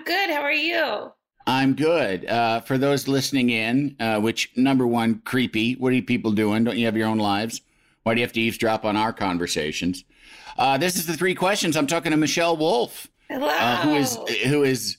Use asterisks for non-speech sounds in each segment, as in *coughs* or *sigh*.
I'm good. How are you? I'm good. Uh, for those listening in, uh, which number one, creepy. What are you people doing? Don't you have your own lives? Why do you have to eavesdrop on our conversations? Uh, this is the three questions. I'm talking to Michelle Wolf, Hello. uh, who is who is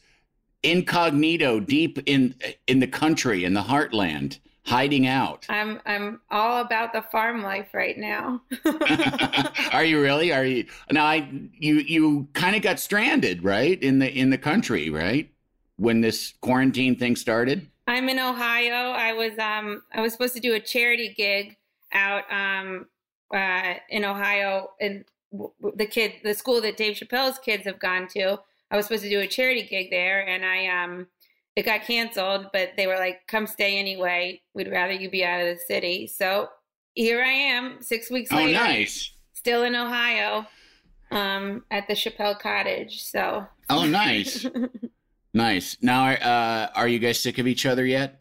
incognito, deep in in the country, in the heartland, hiding out. I'm I'm all about the farm life right now. *laughs* *laughs* are you really? Are you now? I you you kind of got stranded, right? In the in the country, right? When this quarantine thing started. I'm in Ohio. I was um I was supposed to do a charity gig out um uh in Ohio and the kid the school that Dave Chappelle's kids have gone to. I was supposed to do a charity gig there and I um it got canceled, but they were like, come stay anyway. We'd rather you be out of the city. So here I am, six weeks oh, later. nice. Still in Ohio, um, at the Chappelle Cottage. So. Oh, nice. *laughs* nice. Now, uh, are you guys sick of each other yet?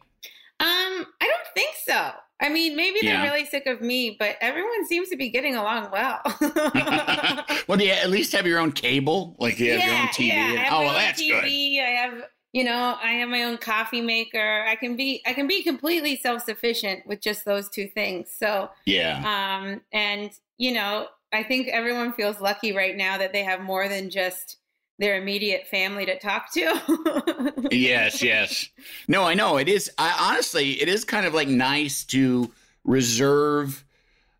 Um, I don't think so. I mean, maybe they're Yeah. really sick of me, but everyone seems to be getting along well. *laughs* well, do you at least have your own cable? Like you have your own TV? Yeah, have oh, well, that's good. I have, you know, I have my own coffee maker. I can be, I can be completely self sufficient with just those two things. So, Yeah. um, and you know, I think everyone feels lucky right now that they have more than just their immediate family to talk to. *laughs* yes, yes. No, I know. It is, I honestly, it is kind of like nice to reserve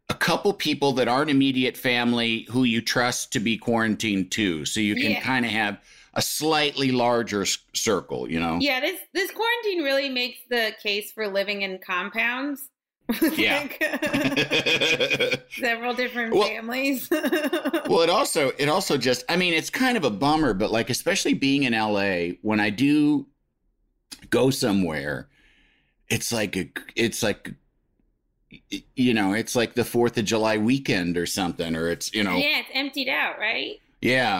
a couple people that aren't immediate family who you trust to be quarantined too. So you can Yeah. kind of have a slightly larger s- circle, you know? Yeah, this this quarantine really makes the case for living in compounds. *laughs* Yeah. *laughs* several different Well- families. *laughs* well it also it also just i mean it's kind of a bummer but like especially being in la when i do go somewhere it's like a, it's like you know it's like the fourth of july weekend or something or it's you know yeah, it's emptied out, right?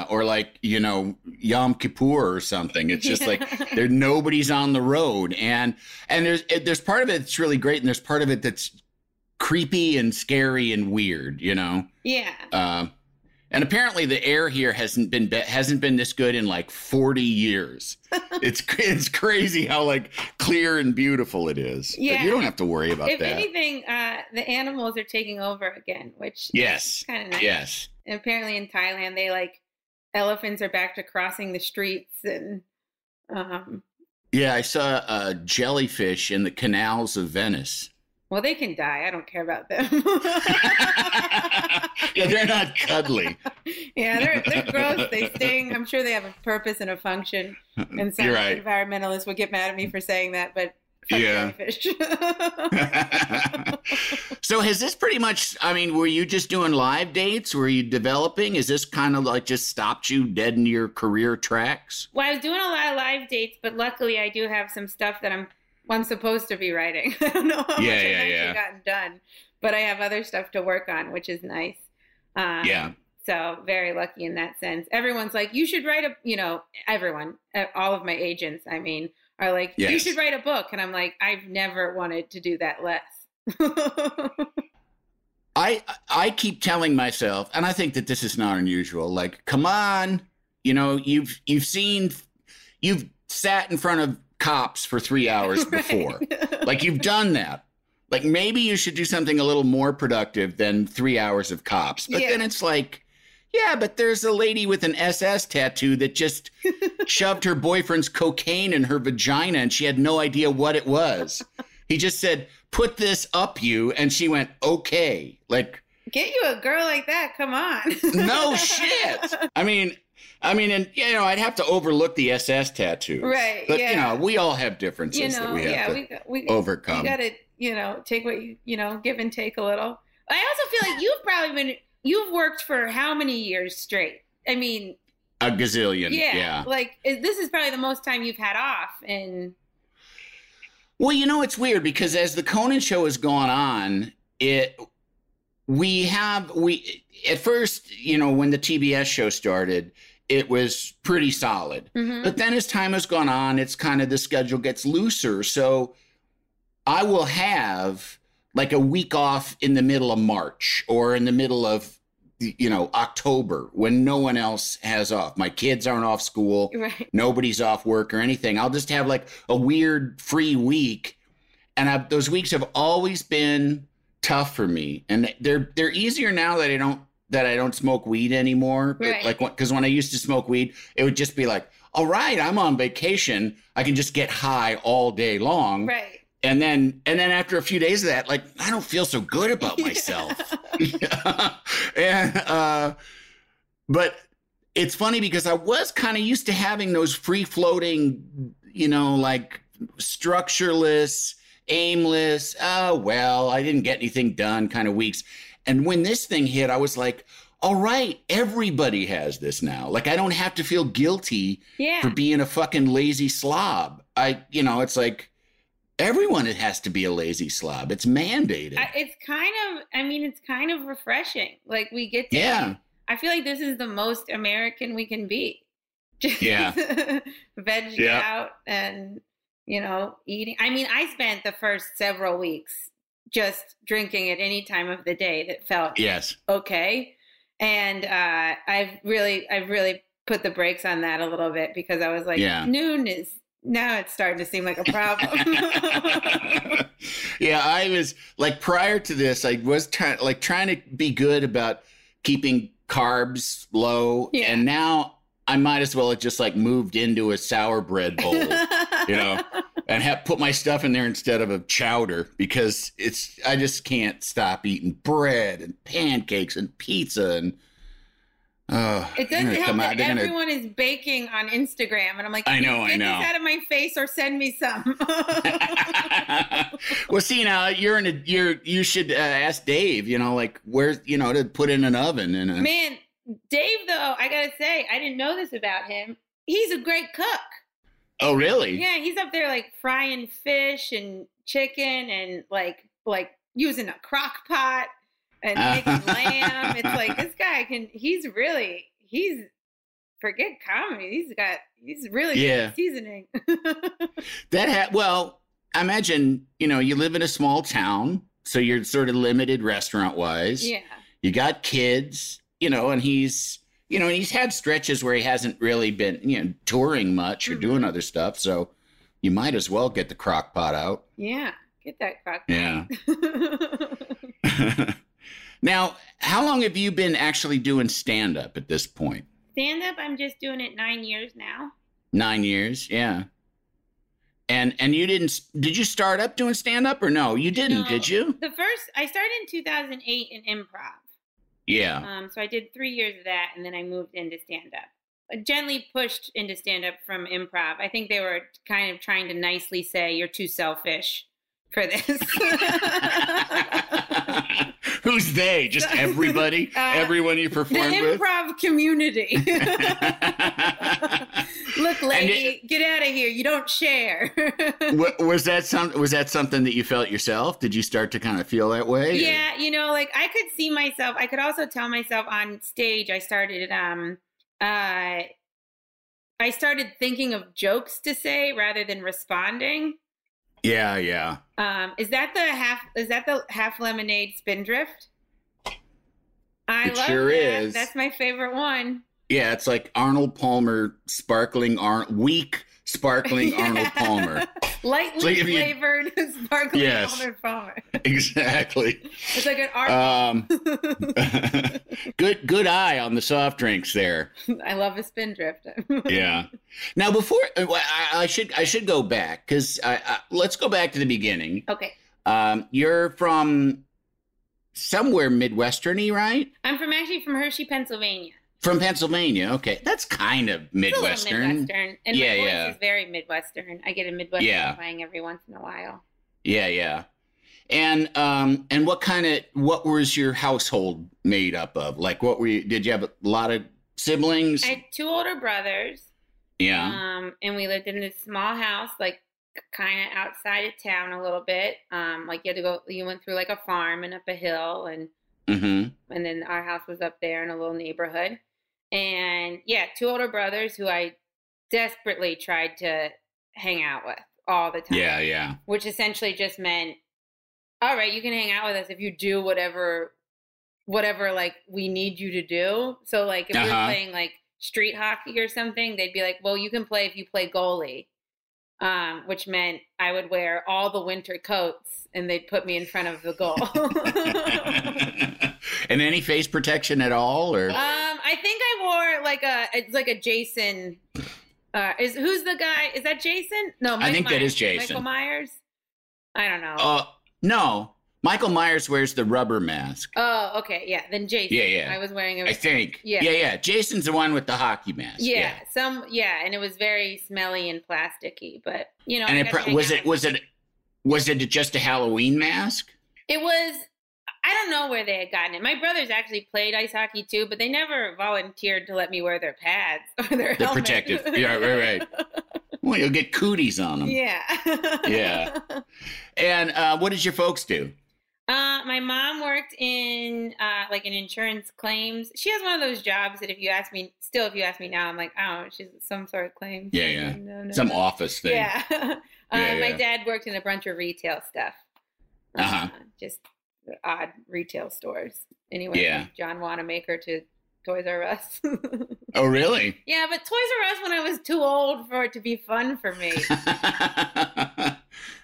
Or like you know yom kippur or something it's just like *laughs* there nobody's on the road and and there's there's part of it that's really great and there's part of it that's creepy and scary and weird you know Yeah. um, and apparently the air here hasn't been be- hasn't been this good in like 40 years. *laughs* it's it's crazy how like clear and beautiful it is. But Yeah. you don't have to worry about if that. If anything, uh, the animals are taking over again, which yes. kind of nice. Yes. And apparently in Thailand, they like elephants are back to crossing the streets and um, Yeah, I saw a jellyfish in the canals of Venice. well, they can die. I don't care about them. *laughs* yeah, they're not cuddly. yeah, they're they're gross. They sting. I'm sure they have a purpose and a function. *laughs* And some right. environmentalists would get mad at me for saying that, but Yeah. *laughs* *laughs* so has this pretty much I mean, were you just doing live dates? Were you developing? Is this kind of like just stopped you dead in your career tracks? well, I was doing a lot of live dates, but luckily I do have some stuff that I'm I'm supposed to be writing. *laughs* I don't know how much Yeah, I've yeah, actually yeah. gotten done, but I have other stuff to work on, which is nice. Um, Yeah. So very lucky in that sense. Everyone's like, you should write a, you know, everyone, all of my agents, I mean, are like, you should write a book, and I'm like, I've never wanted to do that less. *laughs* I I keep telling myself, and I think that this is not unusual. Like, come on, you know, you've you've seen, you've sat in front of cops for three *laughs* hours before. Right. like, you've done that. Like, maybe you should do something a little more productive than three hours of cops. But Yeah. then it's like, yeah, but there's a lady with an SS tattoo that just *laughs* shoved her boyfriend's cocaine in her vagina and she had no idea what it was. He just said, "Put this up you," and she went, "Okay." Like Get you a girl like that. Come on. *laughs* no shit. *laughs* I mean, I mean, and you know, I'd have to overlook the SS tattoo, Right, But you yeah. know, we all have differences you that know, we have yeah, to we got- we overcome. You got to, you know, take what you, you know, give and take a little. I also feel like you've probably been, you've worked for how many years straight? I mean, A gazillion. yeah, yeah. like is- this is probably the most time you've had off, and Well, you know, it's weird because as the Conan show has gone on, it we have we at first, you know, when the TBS show started, it was pretty solid. Mhm. But then as time has gone on, it's kind of the schedule gets looser. So I will have like a week off in the middle of March or in the middle of you know October when no one else has off. My kids aren't off school *laughs* right, nobody's off work or anything. I'll just have like a weird free week, and i those weeks have always been tough for me. And they're they're easier now that I don't that I don't smoke weed anymore. Right. Like because when I used to smoke weed, it would just be like, all right, I'm on vacation. I can just get high all day long. right. And then and then after a few days of that, like I don't feel so good about *laughs* myself. *laughs* and uh but it's funny because I was kind of used to having those free floating, you know, like structureless, aimless, oh well, I didn't get anything done kind of weeks. And when this thing hit, I was like, all right, everybody has this now. Like I don't have to feel guilty Yeah, for being a fucking lazy slob. I, you know, it's like everyone it has to be a lazy slob. It's mandated. It's kind of. I mean, it's kind of refreshing. Like we get to. Yeah. I feel like this is the most American we can be. *laughs* Just Yeah. veg Yeah. out and you know eating. I mean, I spent the first several weeks just drinking at any time of the day that felt yes. okay, and uh, I've really, I've really put the brakes on that a little bit because I was like, Yeah. noon is now it's starting to seem like a problem. *laughs* yeah, I was like prior to this, I was trying like trying to be good about keeping carbs low, Yeah. and now I might as well have just like moved into a sour bread bowl. you know, *laughs* and have put my stuff in there instead of a chowder because it's I just can't stop eating bread and pancakes and pizza and uh It doesn't help that they're gonna- everyone is baking on Instagram, and I'm like, I know, "Get I know. this out of my face, or send me some. *laughs* *laughs* well, see now you're in a you're you should uh, ask Dave. You know, like where's you know to put in an oven and a, Man, Dave, though, I gotta say, I didn't know this about him. He's a great cook. oh really? Yeah, he's up there like frying fish and chicken and like like using a crock pot and making *laughs* lamb. It's like this guy can. He's really he's forget comedy. He's got he's really good Yeah. seasoning. *laughs* That ha- well, I imagine you know you live in a small town, so you're sort of limited restaurant wise. yeah. you got kids, you know, and he's, you know, and he's had stretches where he hasn't really been, you know, touring much or doing Mhm. other stuff. So you might as well get the crock pot out. Yeah. Get that crock pot. Yeah. *laughs* now, how long have you been actually doing stand up at this point? Stand up, I'm just doing it nine years now. Nine years. Yeah. And and you didn't did you start up doing stand up or no? You didn't, No. did you? The first I started in 2008 in improv. Yeah. Um, so I did three years of that, and then I moved into stand up. Gently pushed into stand up from improv. I think they were kind of trying to nicely say you're too selfish for this. *laughs* *laughs* *laughs* Who's they? Just *laughs* everybody? Uh, Everyone you the performed with? improv community. *laughs* Look, lady, it- get out of here. You don't share. Was that some was that something that you felt yourself did you start to kind of feel that way or- yeah, you know, like I could see myself. I could also tell myself on stage. I started, um, uh, I started thinking of jokes to say rather than responding. Yeah yeah Um, is that the half? Is that the half lemonade spindrift? I It love sure that. is. That's my favorite one. yeah it's like arnold palmer sparkling Ar- weak sparkling *laughs* arnold palmer lightly So if you- flavored *laughs* sparkling Yes. Arnold Palmer. *laughs* exactly. It's like an Arnold. Um, good good eye on the soft drinks there. I love a spindrift. Yeah. Now before uh, I, I should I should go back because let's go back to the beginning. okay. Um, you're from somewhere midwesterny, right? I'm from actually from Hershey, Pennsylvania. From Pennsylvania. Okay, that's kind of midwestern. Midwestern. And Yeah, my voice yeah. is very Midwestern. I get a Midwestern Yeah. twang every once in a while. Yeah, yeah. And um, and what kind of what was your household made up of? Like, what were you? Did you have a lot of siblings? I had two older brothers. yeah. Um, and we lived in this small house, like kind of outside of town a little bit. Um, like you had to go, you went through like a farm and up a hill, and Mm-hmm. and then our house was up there in a little neighborhood. And yeah, two older brothers who I desperately tried to hang out with all the time. Yeah, yeah. which essentially just meant all right you can hang out with us if you do whatever whatever like we need you to do so like if we were Uh-huh. playing like street hockey or something they'd be like well you can play if you play goalie um, which meant i would wear all the winter coats and they'd put me in front of the goal *laughs* and any face protection at all, or i think i wore like a it's like a jason uh, is who's the guy? Is that Jason? No, Mike think that Myers. is Jason. Michael Myers. I don't know. uh, no. Michael Myers wears the rubber mask. Oh, okay, yeah. Then Jason. Yeah, yeah. I was wearing it. I think. Yeah. yeah, yeah. Jason's the one with the hockey mask. yeah, some yeah, and it was very smelly and plasticky, but you know, And I it pro- was it was it was it just a Halloween mask? It was. I don't know where they had gotten it. My brothers actually played ice hockey too, but they never volunteered to let me wear their pads *laughs* or their They're protective. Yeah, right, right. *laughs* Well, you'll get cooties on them. yeah. Yeah. And uh, what did your folks do? Uh, my mom worked in uh, like an insurance claims. She has one of those jobs that if you ask me, still if you ask me now, I'm like, oh, she's some sort of claims. Yeah, yeah. No, no, Some no. office thing. Yeah. *laughs* uh, Yeah, My dad worked in a bunch of retail stuff. Uh, Uh-huh. Just odd retail stores. Anyway, Yeah. John Wanamaker to Toys R Us. *laughs* Oh, really? yeah, but Toys R Us when I was too old for it to be fun for me. *laughs*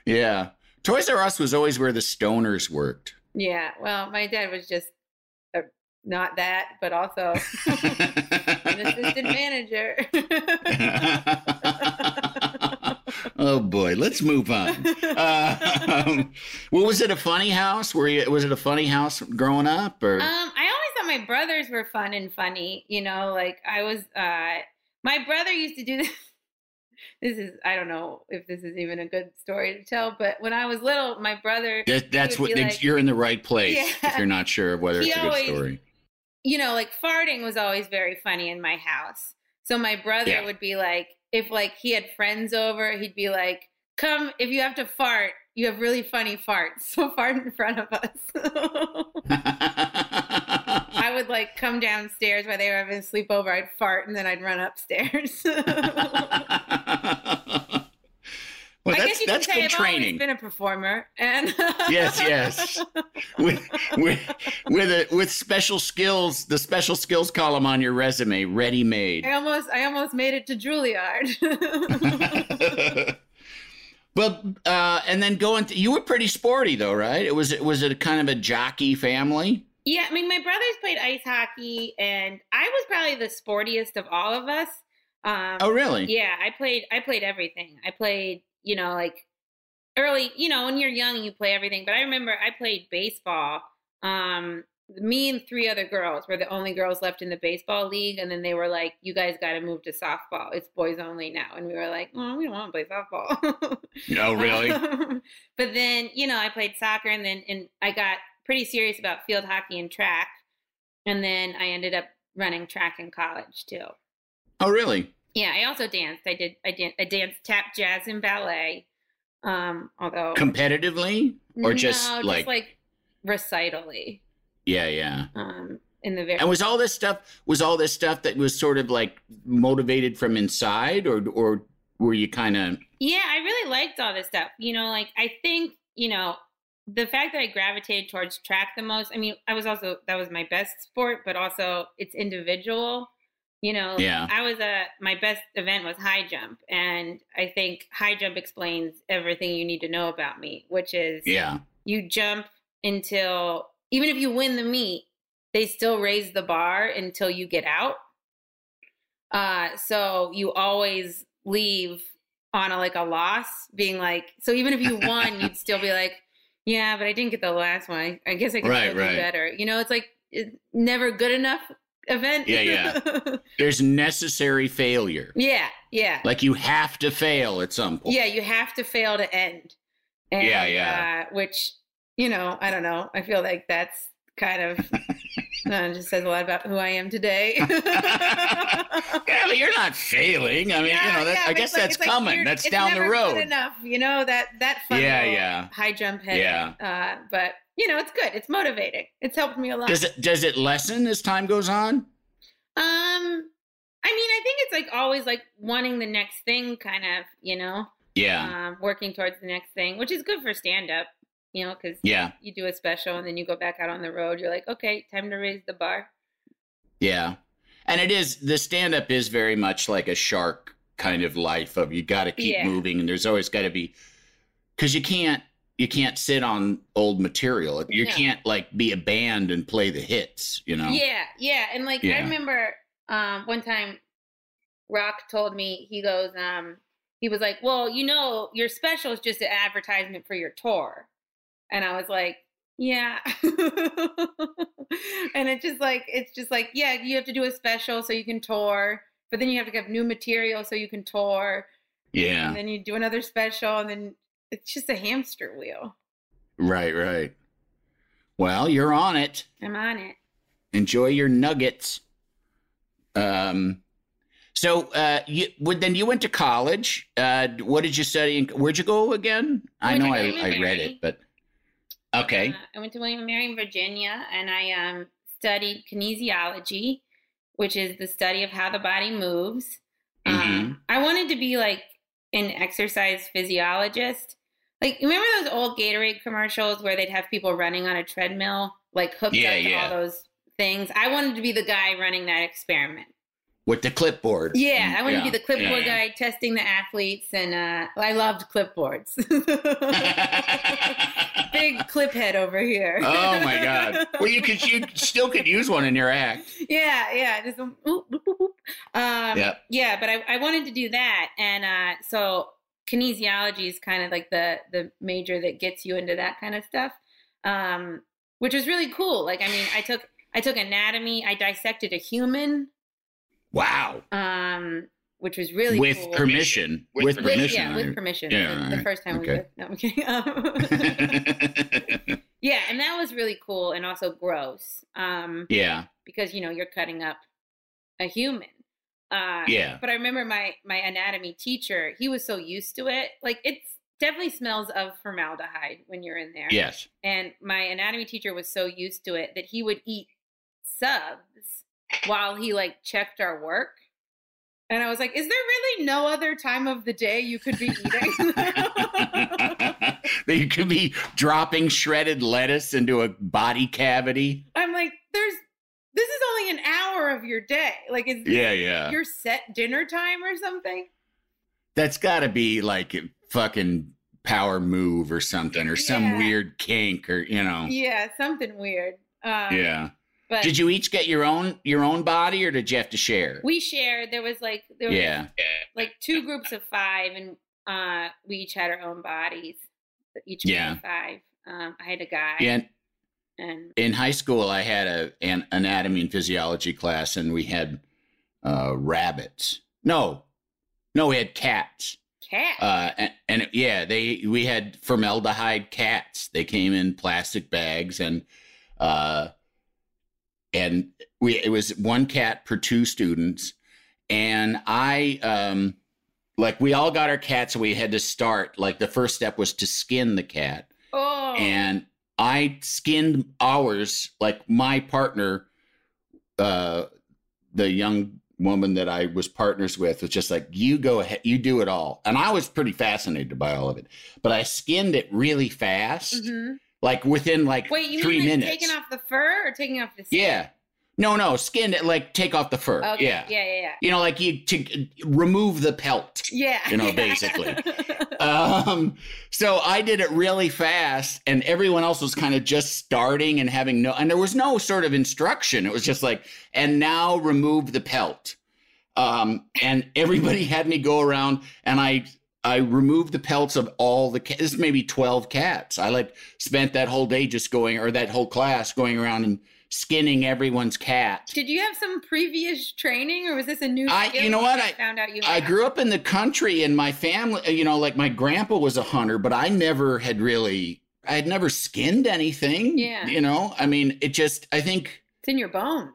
yeah. Toys R Us was always where the stoners worked. yeah, well, my dad was just uh, not that, but also *laughs* an assistant manager. Oh boy, let's move on. Uh, *laughs* um, well, was it a funny house? Were you? Was it a funny house growing up, or? Um, I always thought my brothers were fun and funny. You know, like I was. Uh, my brother used to do this. *laughs* This is I don't know if this is even a good story to tell, but when I was little, my brother, that, that's what like- you're in the right place Yeah. if you're not sure of whether He it's a good story. you know, like farting was always very funny in my house. So my brother Yeah. would be like, if like he had friends over, he'd be like, "Come, if you have to fart, you have really funny farts, *laughs* so fart in front of us." *laughs* I would like come downstairs while they were having a sleepover. I'd fart and then I'd run upstairs. *laughs* well, I guess you that's can say good I've training. been a performer, and *laughs* Yes, yes. with with with a, with special skills, the special skills column on your resume, ready made. I almost, I almost made it to Juilliard. *laughs* but uh, and then going, to, you were pretty sporty though, right? It was it was a kind of a jockey family? yeah, I mean, my brothers played ice hockey, and I was probably the sportiest of all of us. Um, Oh, really? Yeah, I played. I played everything. I played, you know, like early. You know, when you're young, you play everything. But I remember I played baseball. Um, me and three other girls were the only girls left in the baseball league, and then they were like, "You guys got to move to softball. It's boys only now." And we were like, "Oh, we don't want to play softball." Oh, really? *laughs* but then, you know, I played soccer, and then and I got pretty serious about field hockey and track, and then I ended up running track in college too. oh, really? Yeah, I also danced. I did. I did. I danced tap, jazz, and ballet. Um, although Competitively or just no, like, just like recitally. yeah, yeah. Um, in the very And was all this stuff was all this stuff that was sort of like motivated from inside, or or were you kind of yeah, I really liked all this stuff. You know, like I think you know the fact that I gravitated towards track the most. I mean, I was also that was my best sport, but also it's individual. You know, Yeah. I was a my best event was high jump, and I think high jump explains everything you need to know about me, which is Yeah. you jump until even if you win the meet, they still raise the bar until you get out. Uh, so you always leave on a like a loss, being like, so even if you won, you'd *laughs* still be like, yeah, but I didn't get the last one. I, guess I could Right, right. do better. You know, it's like it's never good enough event. Yeah, yeah. *laughs* There's necessary failure. yeah, yeah. Like you have to fail at some point. Yeah, you have to fail to end. And, Yeah, yeah. Uh, which, you know, I don't know. I feel like that's kind of *laughs* uh, just says a lot about who I am today. *laughs* Yeah, but you're not failing. I mean, you know, that, yeah, I guess like- that's it's like coming. that's down the road. enough, you know that that fun Yeah, yeah. high jump head. Yeah. Uh, but you know, it's good. It's motivating. It's helped me a lot. Does it does it lessen as time goes on? Um, I mean, I think it's like always like wanting the next thing, kind of, you know, Yeah. um, working towards the next thing, which is good for stand up, you know, because Yeah. you do a special and then you go back out on the road. You're like, okay, time to raise the bar. Yeah. And it is the stand up is very much like a shark kind of life of you got to keep Yeah. moving and there's always got to be cuz you can't you can't sit on old material. You No. can't like be a band and play the hits, you know. Yeah, yeah. And like I remember um one time Rock told me he goes, um, he was like, Well, you know, your special is just an advertisement for your tour. And I was like, Yeah. *laughs* and it's just like it's just like, yeah, you have to do a special so you can tour, but then you have to have new material so you can tour. Yeah. And then you do another special and then it's just a hamster wheel. Right, right. Well, you're on it. I'm on it. enjoy your nuggets. Um, so uh, you would then you went to college. Uh, what did you study? In, where'd you go again? I went know I, I read Mary. it, but okay. Uh, I went to William and Mary in Virginia, and I um, studied kinesiology, which is the study of how the body moves. Mm-hmm. Um, I wanted to be like an exercise physiologist. Like, remember those old Gatorade commercials where they'd have people running on a treadmill, like hooked Yeah, up to yeah. all those things? I wanted to be the guy running that experiment. With the clipboard. Yeah, I wanted to be the clipboard yeah, yeah. guy testing the athletes, and uh, I loved clipboards. *laughs* Big clip head over here. oh my god. Well, you could you still could use one in your act. yeah, yeah. Just um, oop. Um, Yep. yeah, but I, I wanted to do that, and uh, so kinesiology is kind of like the the major that gets you into that kind of stuff, um, which was really cool. Like, I mean, I took I took anatomy. I dissected a human, Wow. um, which was really with cool. permission. With, With- permission. yeah, with permission. Yeah, the, the first time we okay. did. No, I'm kidding. *laughs* Yeah, and that was really cool and also gross. Um, yeah. because you know you're cutting up a human. Uh, Yeah. But I remember my my anatomy teacher. He was so used to it. Like it's definitely smells of formaldehyde when you're in there. Yes. And my anatomy teacher was so used to it that he would eat subs while he like checked our work. And I was like, "Is there really no other time of the day you could be eating?" *laughs* *laughs* that you could be dropping shredded lettuce into a body cavity. I'm like, "There's only an hour of your day. Like, is Yeah, yeah. your set dinner time or something?" That's got to be like a fucking power move or something, or some Yeah. weird kink, or you know. Yeah, something weird. Um, Yeah. But Did you each get your own your own body, or did you have to share? we shared. There was like there was yeah. like two groups of five, and uh, we each had our own bodies. Each group Yeah. of five. Um, I had a guy, Yeah. And in high school i had a an anatomy and physiology class and we had uh rabbits. No no we had cats. Cats. uh and, and yeah they we had formaldehyde cats. They came in plastic bags and uh and we it was one cat per two students. And i um like we all got our cats and we had to start like the first step was to skin the cat. Oh, and I skinned ours like my partner, uh, the young woman that I was partners with was just like, you go ahead, you do it all. And I was pretty fascinated by all of it, but I skinned it really fast, Mhm. like within like Wait, you three mean like minutes. taking off the fur or taking off the skin? yeah. No, no, skin like take off the fur. Okay. Yeah. Yeah. Yeah. Yeah. You know, like you to remove the pelt. Yeah. You know, basically. *laughs* Um, so I did it really fast, and everyone else was kind of just starting and having no, and there was no sort of instruction. It was just like, and now remove the pelt. Um, and everybody had me go around, and I I removed the pelts of all the cats. This maybe twelve cats. I like spent that whole day just going, or that whole class going around and skinning everyone's cat. Did you have some previous training, or was this a new? I- you know what? I- found out you. I had? grew up in the country and my family, you know, like my grandpa was a hunter, but I never had really, I had never skinned anything. Yeah. You know, I mean, it just, I think, It's in your bones.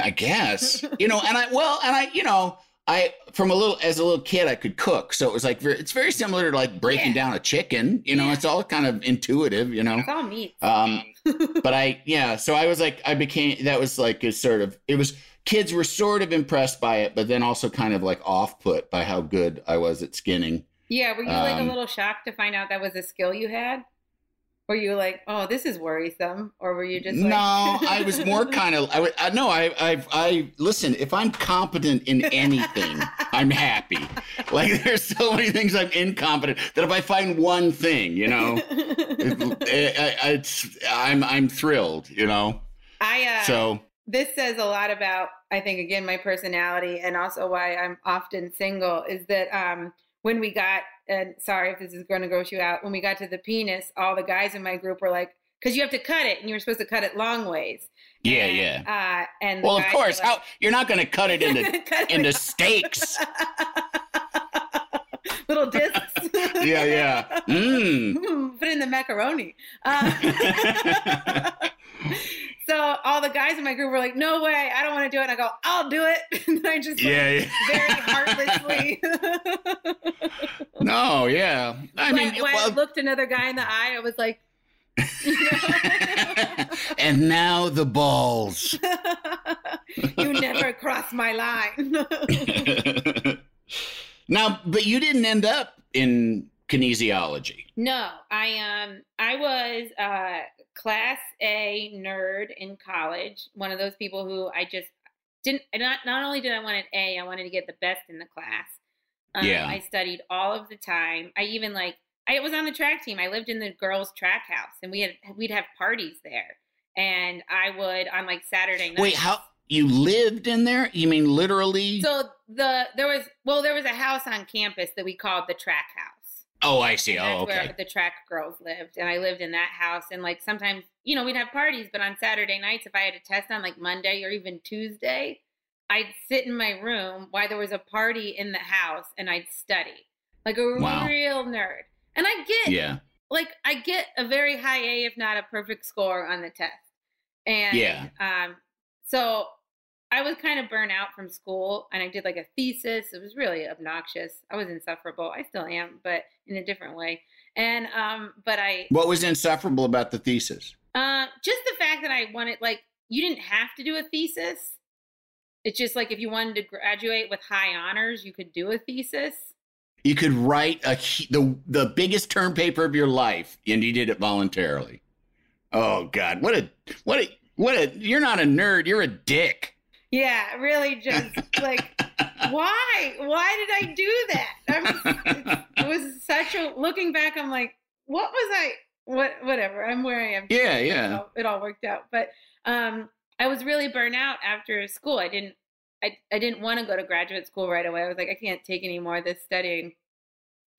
I guess, you know, and I, *laughs* well, and I, you know, I, from a little, as a little kid, I could cook. So it was like, it's very similar to like breaking Yeah. down a chicken, you know, Yeah. it's all kind of intuitive, you know. It's all meat. Um, but I, yeah, so I was like, I became, that was like a sort of, it was, kids were sort of impressed by it, but then also kind of like off put by how good I was at skinning. yeah. Were you like a um, little shocked to find out that was a skill you had? Were you like, oh, this is worrisome, or were you just like, no, I was more *laughs* kind of, I would, I, no, I, I, I, listen, if I'm competent in anything, I'm happy. Like there's so many things I'm incompetent that if I find one thing, you know, *laughs* it, it, it's, I'm, I'm thrilled, you know, I uh, so. this says a lot about i think again my personality and also why i'm often single is that um when we got and sorry if this is going to gross you out when we got to the penis all the guys in my group were like because you have to cut it and you're supposed to cut it long ways Yeah, And, yeah. uh and Well, of course, like- how you're not going to cut it into *laughs* Cut it into steaks. *laughs* little discs Yeah, yeah. Mm. *laughs* put in the macaroni uh, *laughs* so all the guys in my group were like no way i don't want to do it and i go i'll do it *laughs* and i just like, Yeah, very heartlessly. No, yeah. I when, mean, when I well, looked another guy in the eye, I was like, and now the balls. you never crossed my line. now, but you didn't end up in kinesiology. no, I um, I was uh, class A nerd in college. One of those people who I just didn't. Not not only did I want an A, I wanted to get the best in the class. Um, Yeah. I studied all of the time. I even like I was on the track team. I lived in the girls' track house, and we had we'd have parties there. And I would on like Saturday night. Wait, how you lived in there? You mean literally? So the there was well there was a house on campus that we called the track house. oh, I see. Oh, okay. where the track girls lived, and I lived in that house. And like sometimes you know we'd have parties, but on Saturday nights if I had a test on like Monday or even Tuesday, I'd sit in my room while there was a party in the house, and I'd study like a Wow. real nerd. And I get Yeah. like I get a very high A, if not a perfect score on the test. And Yeah. um, so I was kind of burnt out from school, and I did like a thesis. It was really obnoxious. I was insufferable. I still am, but in a different way. And um, but I What was insufferable about the thesis? uh, just the fact that I wanted like you didn't have to do a thesis. It's just like if you wanted to graduate with high honors, you could do a thesis. You could write a the the biggest term paper of your life, and you did it voluntarily. Oh God, what a what a what a! You're not a nerd. You're a dick. Yeah, really just like *laughs* why? Why did I do that? I was, it was such a looking back, I'm like, what was I what whatever. I'm where I am. Yeah, It yeah. all, it all worked out. But um I was really burnt out after school. I didn't I, I didn't want to go to graduate school right away. I was like, I can't take any more of this studying.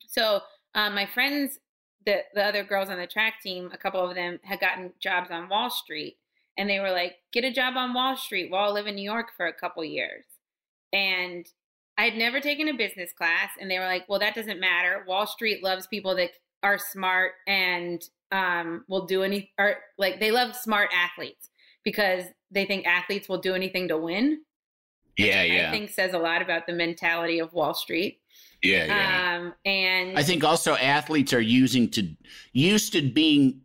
So um, my friends, the the other girls on the track team, a couple of them had gotten jobs on Wall Street, and they were like, "Get a job on Wall Street while I live in New York for a couple years." And I had never taken a business class, and they were like, "Well, that doesn't matter. Wall Street loves people that are smart and um, will do any, or like they love smart athletes because they think athletes will do anything to win." Yeah, yeah. I think says a lot about the mentality of Wall Street. yeah, yeah. Um, and I think also athletes are using to used to being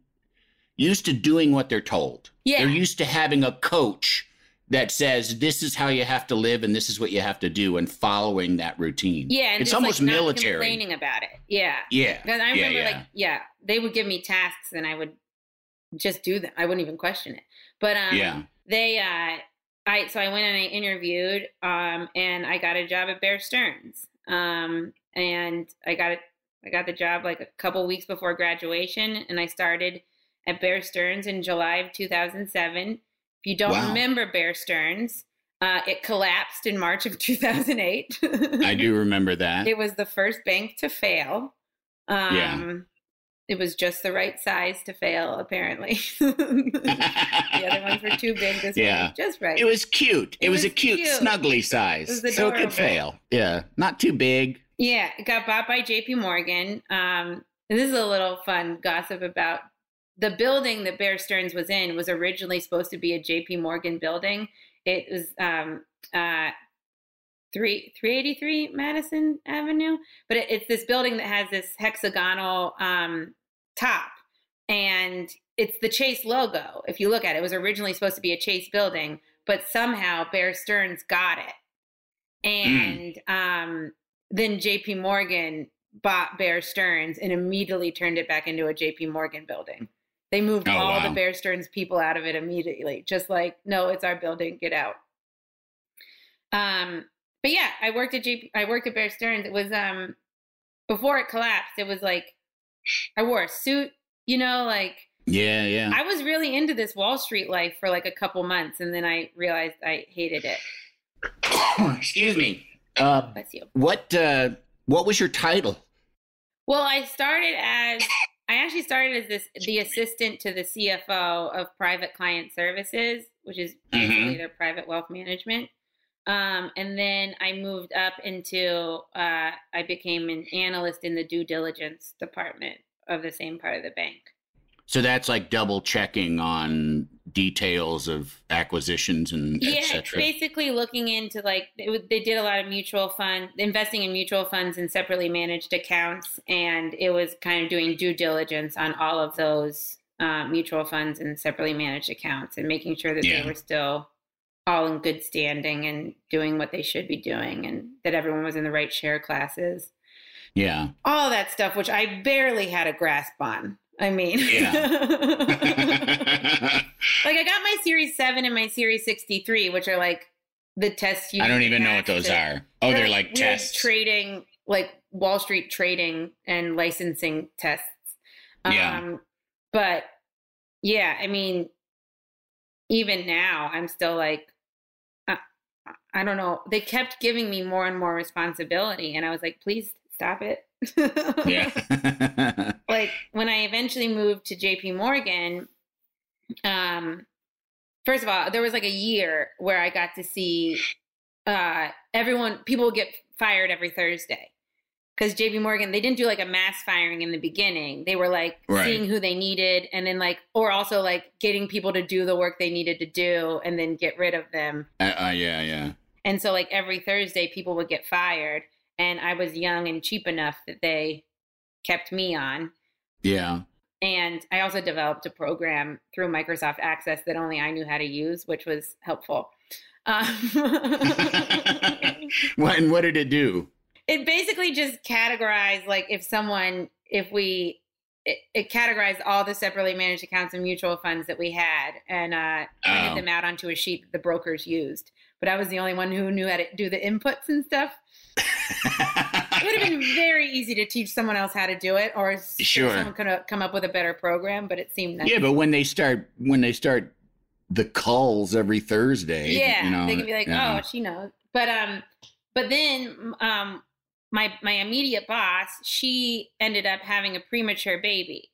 used to doing what they're told. Yeah. They're used to having a coach that says this is how you have to live and this is what you have to do and following that routine. yeah, and it's almost like, military. complaining about it. Yeah, Yeah. I yeah, remember yeah. like yeah, they would give me tasks and I would just do them. I wouldn't even question it. But um, yeah. they uh, I so I went and I interviewed, um, and I got a job at Bear Stearns, um, and I got it. I got the job like a couple weeks before graduation, and I started at Bear Stearns in July of 2007. If you don't Wow. remember Bear Stearns, uh, it collapsed in March of 2008. I do *laughs* remember that. It was the first bank to fail. Um, Yeah. It was just the right size to fail, apparently. *laughs* the other ones were too big. This *laughs* Yeah. was just right. It was cute. It, It was, a cute, cute. snuggly size. It was so it could fail. Yeah. Not too big. Yeah, it got bought by JP Morgan. Um, and this is a little fun gossip about the building that Bear Stearns was in was originally supposed to be a JP Morgan building. It was um, uh, three three eighty three Madison Avenue, but it, it's this building that has this hexagonal um, top, and it's the Chase logo. If you look at it, it was originally supposed to be a Chase building, but somehow Bear Stearns got it, and um, then JP Morgan bought Bear Stearns and immediately turned it back into a JP Morgan building. They moved Oh, all the. Bear Stearns people out of it immediately, just like, no, it's our building, get out. Um, but yeah, I worked at JP, I worked at Bear Stearns. It was um before it collapsed, it was like I wore a suit, you know, like Yeah, yeah. I was really into this Wall Street life for like a couple months and then I realized I hated it. *coughs* Excuse me. Uh, Bless you. what uh, what was your title? Well, I started as I actually started as this the assistant to the CFO of Private Client Services, which is basically their private wealth management. Um, and then I moved up into uh, I became an analyst in the due diligence department of the same part of the bank. So that's like double checking on details of acquisitions and Yeah, basically looking into like it they did a lot of mutual fund investing in mutual funds and separately managed accounts, and it was kind of doing due diligence on all of those uh, mutual funds and separately managed accounts, and making sure that Yeah. they were still all in good standing and doing what they should be doing, and that everyone was in the right share classes, Yeah. all that stuff, which I barely had a grasp on. I mean, *laughs* *laughs* like I got my Series Seven and my Series Sixty Three, which are like the tests you. I don't even know what those to- are. Oh, they're like tests. trading, like Wall Street trading and licensing tests. Yeah. Um, but yeah, I mean, even now, I'm still like, I, I don't know. They kept giving me more and more responsibility, and I was like, please stop it. Yeah. *laughs* like when I eventually moved to JP Morgan, um, first of all, there was like a year where I got to see uh, everyone, people get fired every Thursday. Because JP Morgan, they didn't do like a mass firing in the beginning. They were like Right. seeing who they needed and then like, or also like getting people to do the work they needed to do and then get rid of them. uh, uh, yeah, yeah. And so like every Thursday people would get fired and I was young and cheap enough that they kept me on. Yeah. And I also developed a program through Microsoft Access that only I knew how to use, which was helpful. Um, *laughs* *laughs* What and what did it do? it basically just categorized like if someone, if we, it, it categorized all the separately managed accounts and mutual funds that we had and uh, printed Oh. them out onto a sheet that the brokers used. But I was the only one who knew how to do the inputs and stuff. It would have been very easy to teach someone else how to do it, or Sure. someone could have come up with a better program. But it seemed that yeah, but when they start when they start the calls every Thursday, yeah, you know, they could be like, oh, she knows. But um, but then um, my my immediate boss, she ended up having a premature baby.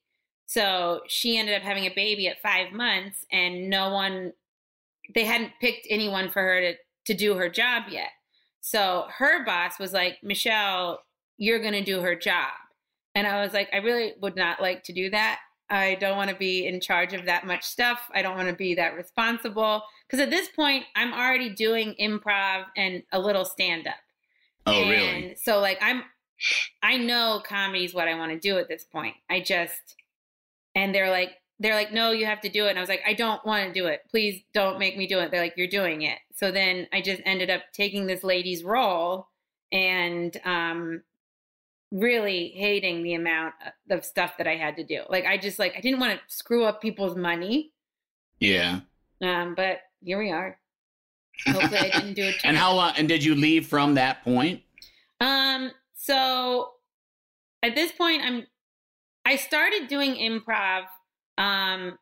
So she ended up having a baby at five months, and no one, they hadn't picked anyone for her to to do her job yet. So her boss was like, Michelle, you're going to do her job. And I was like, I really would not like to do that. I don't want to be in charge of that much stuff. I don't want to be that responsible. Because at this point, I'm already doing improv and a little stand up. oh, and really? So, like, I'm, I know comedy is what I want to do at this point. I just, and they're like, they're like, no, you have to do it. And I was like, I don't want to do it. Please don't make me do it. They're like, you're doing it. So then I just ended up taking this lady's role and um, really hating the amount of stuff that I had to do. Like, I just like, I didn't want to screw up people's money. Yeah. Um, but here we are. Hopefully, I didn't do *laughs* it. and how long? And did you leave from that point? Um. So at this point, I'm. I started doing improv. Um,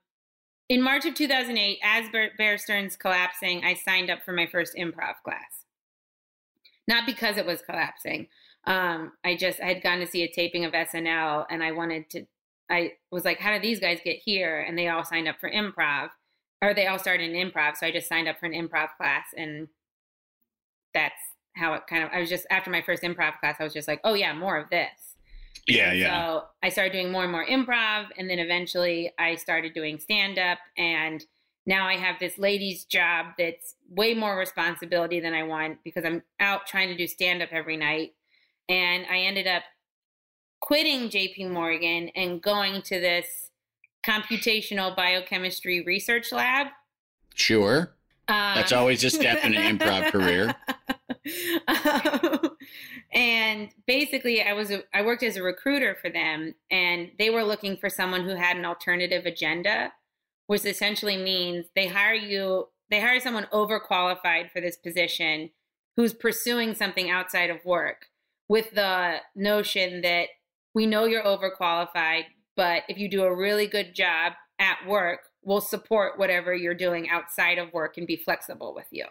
in March of 2008, as Bear, Stearns collapsing, I signed up for my first improv class. Not because it was collapsing. Um, I just I had gone to see a taping of SNL, and I wanted to. I was like, how did these guys get here? And they all signed up for improv, or they all started in improv. So I just signed up for an improv class, and that's how it kind of. I was just after my first improv class, I was just like, oh yeah, more of this. Yeah, And So I started doing more and more improv, and then eventually I started doing stand up, and now I have this lady's job that's way more responsibility than I want because I'm out trying to do stand up every night, and I ended up quitting JP Morgan and going to this computational biochemistry research lab. Sure. Um, That's always a step in an improv career. *laughs* Um, and basically, I was a, I worked as a recruiter for them, and they were looking for someone who had an alternative agenda, which essentially means they hire you, they hire someone overqualified for this position who's pursuing something outside of work with the notion that we know you're overqualified, but if you do a really good job at work, we'll support whatever you're doing outside of work and be flexible with you.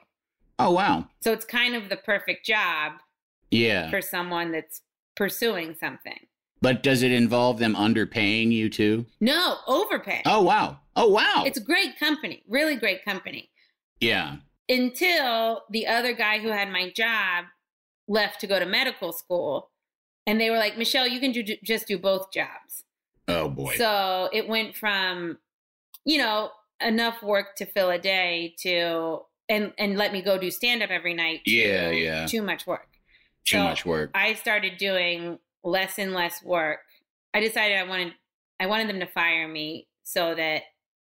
Oh wow. So it's kind of the perfect job Yeah. for someone that's pursuing something. But does it involve them underpaying you too? No, overpay. Oh wow. Oh wow. It's a great company, really great company. yeah. Until the other guy who had my job left to go to medical school. And they were like, Michelle, you can do, just do both jobs. Oh boy. So it went from, you know, enough work to fill a day to and and let me go do stand up every night. Yeah, yeah. Too much work. Too so much work. I started doing less and less work. I decided I wanted I wanted them to fire me so that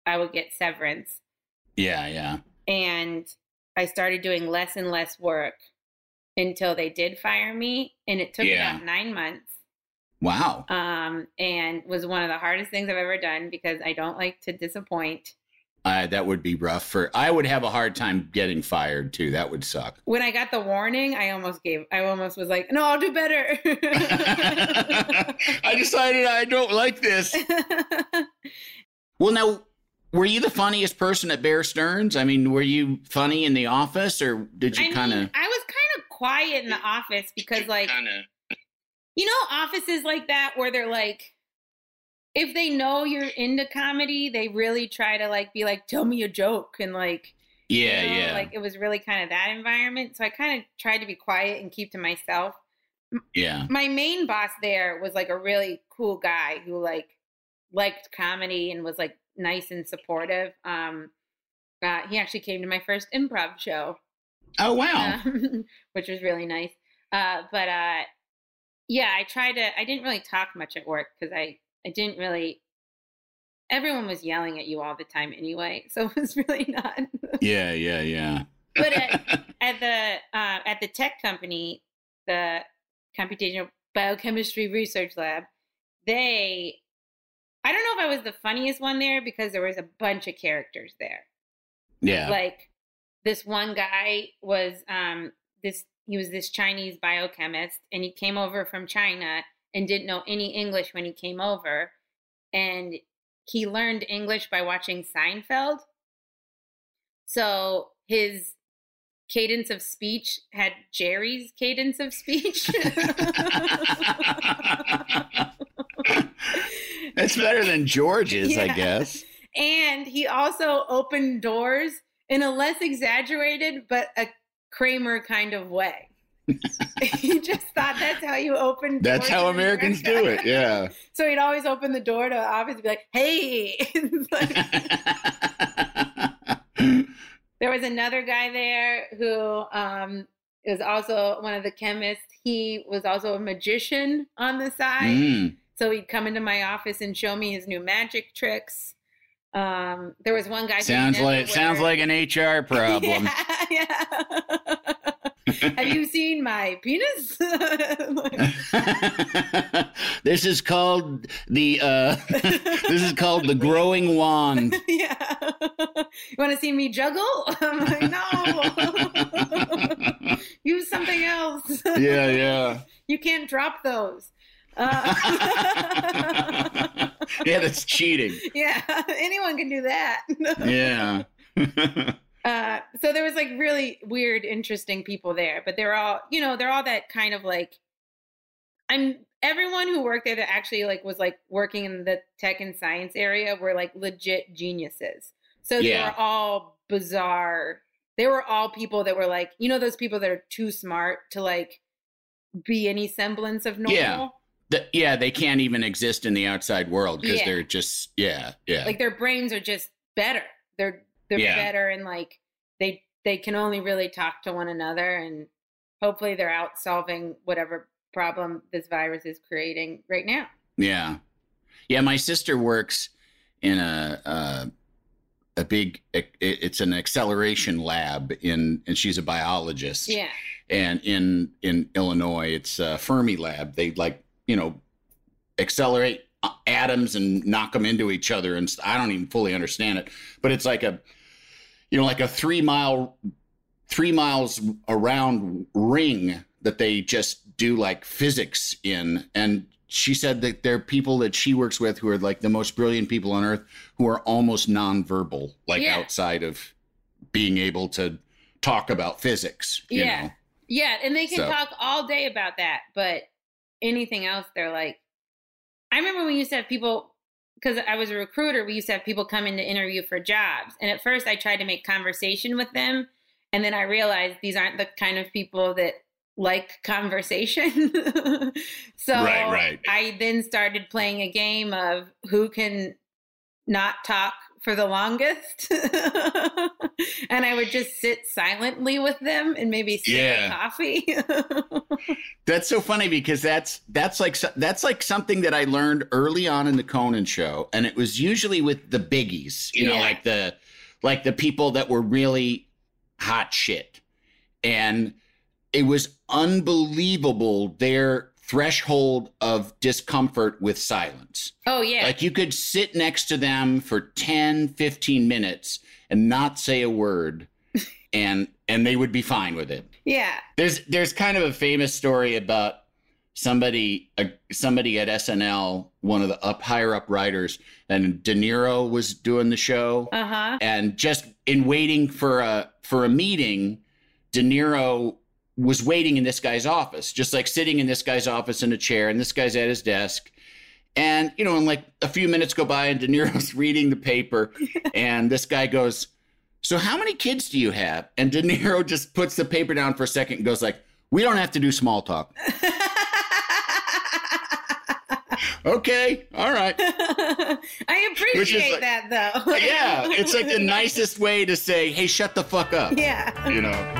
I would get severance. yeah, yeah. And I started doing less and less work until they did fire me. And it took Yeah. about nine months. Wow. Um, and was one of the hardest things I've ever done because I don't like to disappoint. Uh, that would be rough for I would have a hard time getting fired too. That would suck. When I got the warning, I almost gave I almost was like, no, I'll do better. *laughs* I decided I don't like this. *laughs* Well, now, were you the funniest person at Bear Stearns? I mean, were you funny in the office, or did you kind of? I was kind of quiet in the office because like you know offices like that where they're like if they know you're into comedy they really try to like be like tell me a joke and like you Yeah, know, yeah, like it was really kind of that environment so i kind of tried to be quiet and keep to myself yeah. my main boss there was like a really cool guy who like liked comedy and was like nice and supportive um uh, he actually came to my first improv show Oh wow. um, *laughs* which was really nice. Uh, but uh, yeah, I tried to. I didn't really talk much at work because I I didn't really. Everyone was yelling at you all the time anyway, so it was *laughs* really not. yeah, yeah, yeah. *laughs* but at, at the uh, at the tech company, the computational biochemistry research lab, they. I don't know if I was the funniest one there because there was a bunch of characters there yeah. like this one guy was um this he was this chinese biochemist and he came over from china and didn't know any english when he came over and he learned english by watching seinfeld so his cadence of speech had jerry's cadence of speech *laughs* That's better than George's, I guess. and he also opened doors in a less exaggerated but a Kramer kind of way. *laughs* he just thought that's how you open. That's how Americans do it. Yeah. *laughs* So he'd always open the door to the office and be like, "Hey." *laughs* Like- there was another guy there who um, is also one of the chemists. He was also a magician on the side. Mm. So he'd come into my office and show me his new magic tricks. Um, there was one guy. Sounds like sounds like an HR problem. Yeah, yeah. *laughs* Have you seen my penis? *laughs* *laughs* this is called the uh this is called the growing wand. yeah. You want to see me juggle? I'm like, no. Use something else. Yeah, yeah. You can't drop those. Uh, yeah, that's cheating. Yeah, anyone can do that. yeah. Uh, so there was like really weird, interesting people there, but they're all, you know, they're all that kind of like. I'm everyone who worked there that actually like was like working in the tech and science area were like legit geniuses. So they Yeah. were all bizarre. They were all people that were like, you know, those people that are too smart to like be any semblance of normal. Yeah. The- yeah, they can't even exist in the outside world because Yeah. they're just yeah, yeah. like their brains are just better they're they're Yeah. better and like they they can only really talk to one another and hopefully they're out solving whatever problem this virus is creating right now Yeah, yeah. My sister works in a uh, a big. It's an acceleration lab in, and she's a biologist. yeah And in in Illinois, it's a Fermi lab. They like you know accelerate atoms and knock them into each other. And I don't even fully understand it, but it's like a you know like a three mile three miles around ring that they just do like physics in and she said that there are people that she works with who are like the most brilliant people on earth who are almost nonverbal like Yeah. outside of being able to talk about physics you Yeah. know yeah and they can So- talk all day about that but anything else they're like i remember used to have people because i was a recruiter we used to have people come in to interview for jobs and at first i tried to make conversation with them and then i realized these aren't the kind of people that like conversation *laughs* so Right, right. i then started playing a game of who can not talk for the longest *laughs* and i would just sit silently with them and maybe sip Yeah. coffee *laughs* That's so funny because that's that's like that's like something that I learned early on in the Conan show, and it was usually with the biggies, you know, Yeah. like the like the people that were really hot shit, and it was unbelievable their threshold of discomfort with silence. oh yeah Like you could sit next to them for 10, 15 minutes and not say a word, *laughs* and and they would be fine with it. yeah There's there's kind of a famous story about somebody uh, somebody at SNL, one of the up higher up writers, and De Niro was doing the show, uh-huh and just in waiting for a for a meeting, De Niro was waiting in this guy's office, just like sitting in this guy's office in a chair, and this guy's at his desk. And you know, and like a few minutes go by, and De Niro's *laughs* reading the paper, and this guy goes, "So how many kids do you have?" And De Niro *laughs* just puts the paper down for a second and goes like, "We don't have to do small talk." *laughs* okay, all right. I appreciate like- that though. Yeah, it's like the nicest way to say, "Hey, shut the fuck up." Yeah. You know.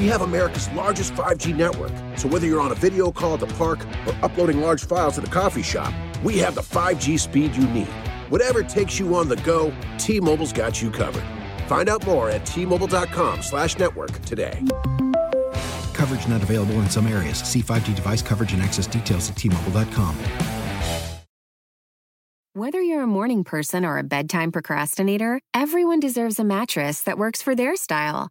We have America's largest 5G network, so whether you're on a video call at the park or uploading large files at a coffee shop, we have the 5G speed you need. Whatever takes you on the go, T-Mobile's got you covered. Find out more at T-Mobile.com slash network today. Coverage not available in some areas. See 5G device coverage and access details at tmobile.com. Whether you're a morning person or a bedtime procrastinator, everyone deserves a mattress that works for their style.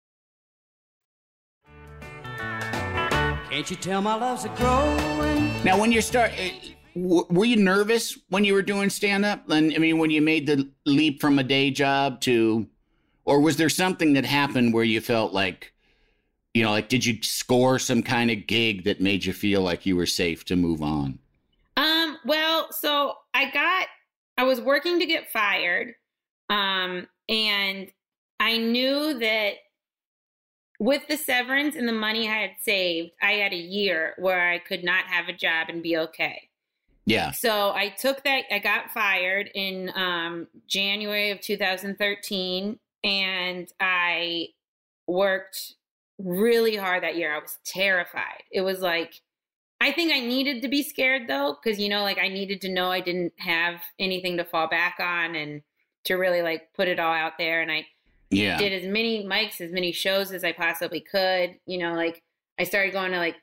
Can't you tell my love's a growing? Now, when you start, eh, w- were you nervous when you were doing stand up? And I mean, when you made the leap from a day job to, or was there something that happened where you felt like, you know, like did you score some kind of gig that made you feel like you were safe to move on? Um, well, so I got I was working to get fired. Um, and I knew that with the severance and the money I had saved, I had a year where I could not have a job and be okay. Yeah. So I took that, I got fired in um, January of 2013, and I worked really hard that year. I was terrified. It was like, I think I needed to be scared though, because, you know, like I needed to know I didn't have anything to fall back on and to really like put it all out there. And I, Yeah. did as many mics, as many shows as I possibly could. You know, like I started going to like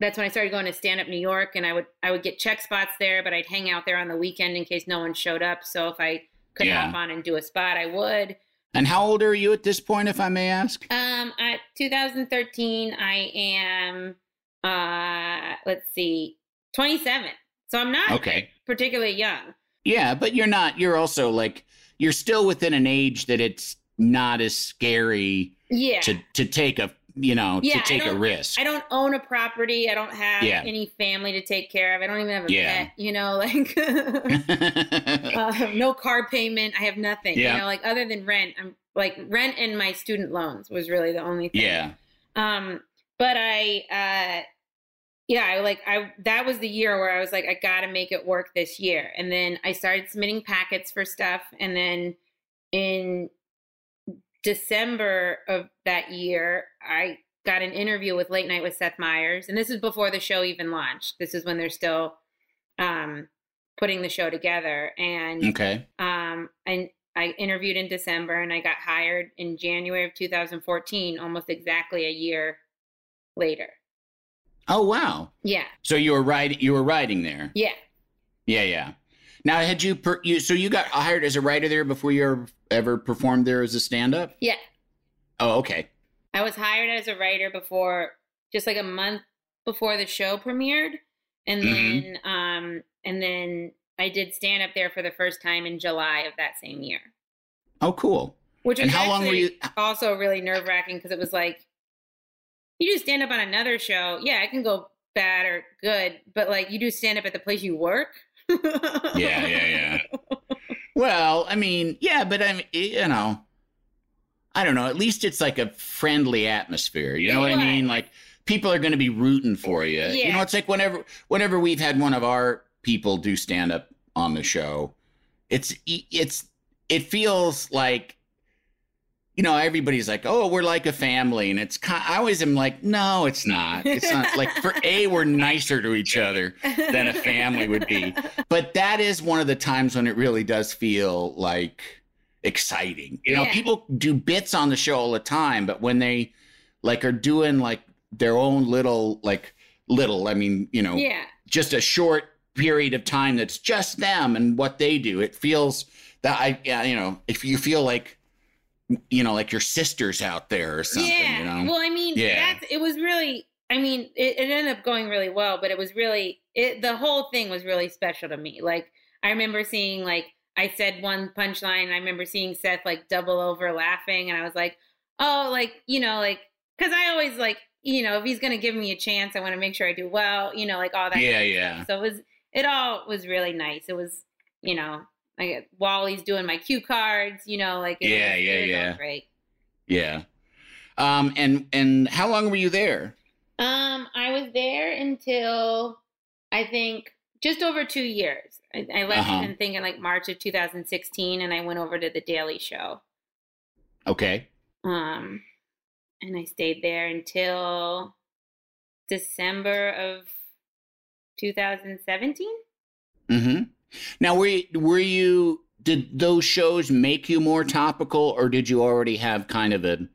that's when I started going to stand up New York and I would I would get check spots there, but I'd hang out there on the weekend in case no one showed up. So if I could Yeah. hop on and do a spot, I would. And how old are you at this point, if I may ask? Um at 2013 I am uh let's see 27. So I'm not Okay. particularly young. Yeah, but you're not. You're also like you're still within an age that it's not as scary Yeah. to to take a you know Yeah, to take a risk. I don't own a property. I don't have Yeah. any family to take care of. I don't even have a Yeah. pet, you know, *laughs* like *laughs* uh, no car payment. I have nothing, Yeah. you know, like other than rent. I'm like rent and my student loans was really the only thing. yeah. Um, but I, uh, yeah, I like I that was the year where I was like, I got to make it work this year, and then I started submitting packets for stuff, and then in December of that year, I got an interview with Late Night with Seth Meyers, and this is before the show even launched. This is when they're still um, putting the show together, and Okay. um, and I interviewed in December and I got hired in January of 2014, almost exactly a year later. Oh wow. Yeah, So you were riding. You were riding there. yeah. Yeah, yeah. Now, had you per, you so you got hired as a writer there before you ever, ever performed there as a stand up? Yeah. Oh, okay. I was hired as a writer before, just like a month before the show premiered, and Mhm. then um, and then I did stand up there for the first time in July of that same year, Oh, cool. which was how long were you- also really nerve wracking because it was like, you do stand up on another show, yeah, it can go bad or good, but like you do stand up at the place you work. Yeah, yeah, yeah. *laughs* Well, I mean, yeah, but I mean, you know, I don't know. At least it's like a friendly atmosphere. You know what I mean? Like people are going to be rooting for you. Yeah. You know, it's like whenever whenever we've had one of our people do stand up on the show, it's it's it feels like you know everybody's like oh we're like a family and it's kind i always am like no it's not it's not like for *laughs* a we're nicer to each other than a family would be but that is one of the times when it really does feel like exciting you know Yeah. people do bits on the show all the time but when they like are doing like their own little like little i mean you know yeah. just a short period of time that's just them and what they do it feels that i yeah you know if you feel like you know like your sister's out there or something yeah. you know Well, I mean, Yeah. that's it was really. I mean, it, it ended up going really well, but it was really it. The whole thing was really special to me. Like I remember seeing like I said one punchline, and I remember seeing Seth like double over laughing, and I was like, oh, like you know, like because I always like you know if he's gonna give me a chance, I want to make sure I do well, you know, like all that. Yeah, kind of yeah. stuff. So it was it all was really nice. It was you know. Like Wally's doing my cue cards, you know, like Yeah, was, yeah, yeah. great. yeah um and and how long were you there Um, I was there until I think just over two years. I, I left Uh-huh. in thinking like March of 2016, and I went over to the Daily Show. okay Um, and I stayed there until December of 2017. mm-hmm Now, were you, were you did those shows make you more topical, or did you already have kind of a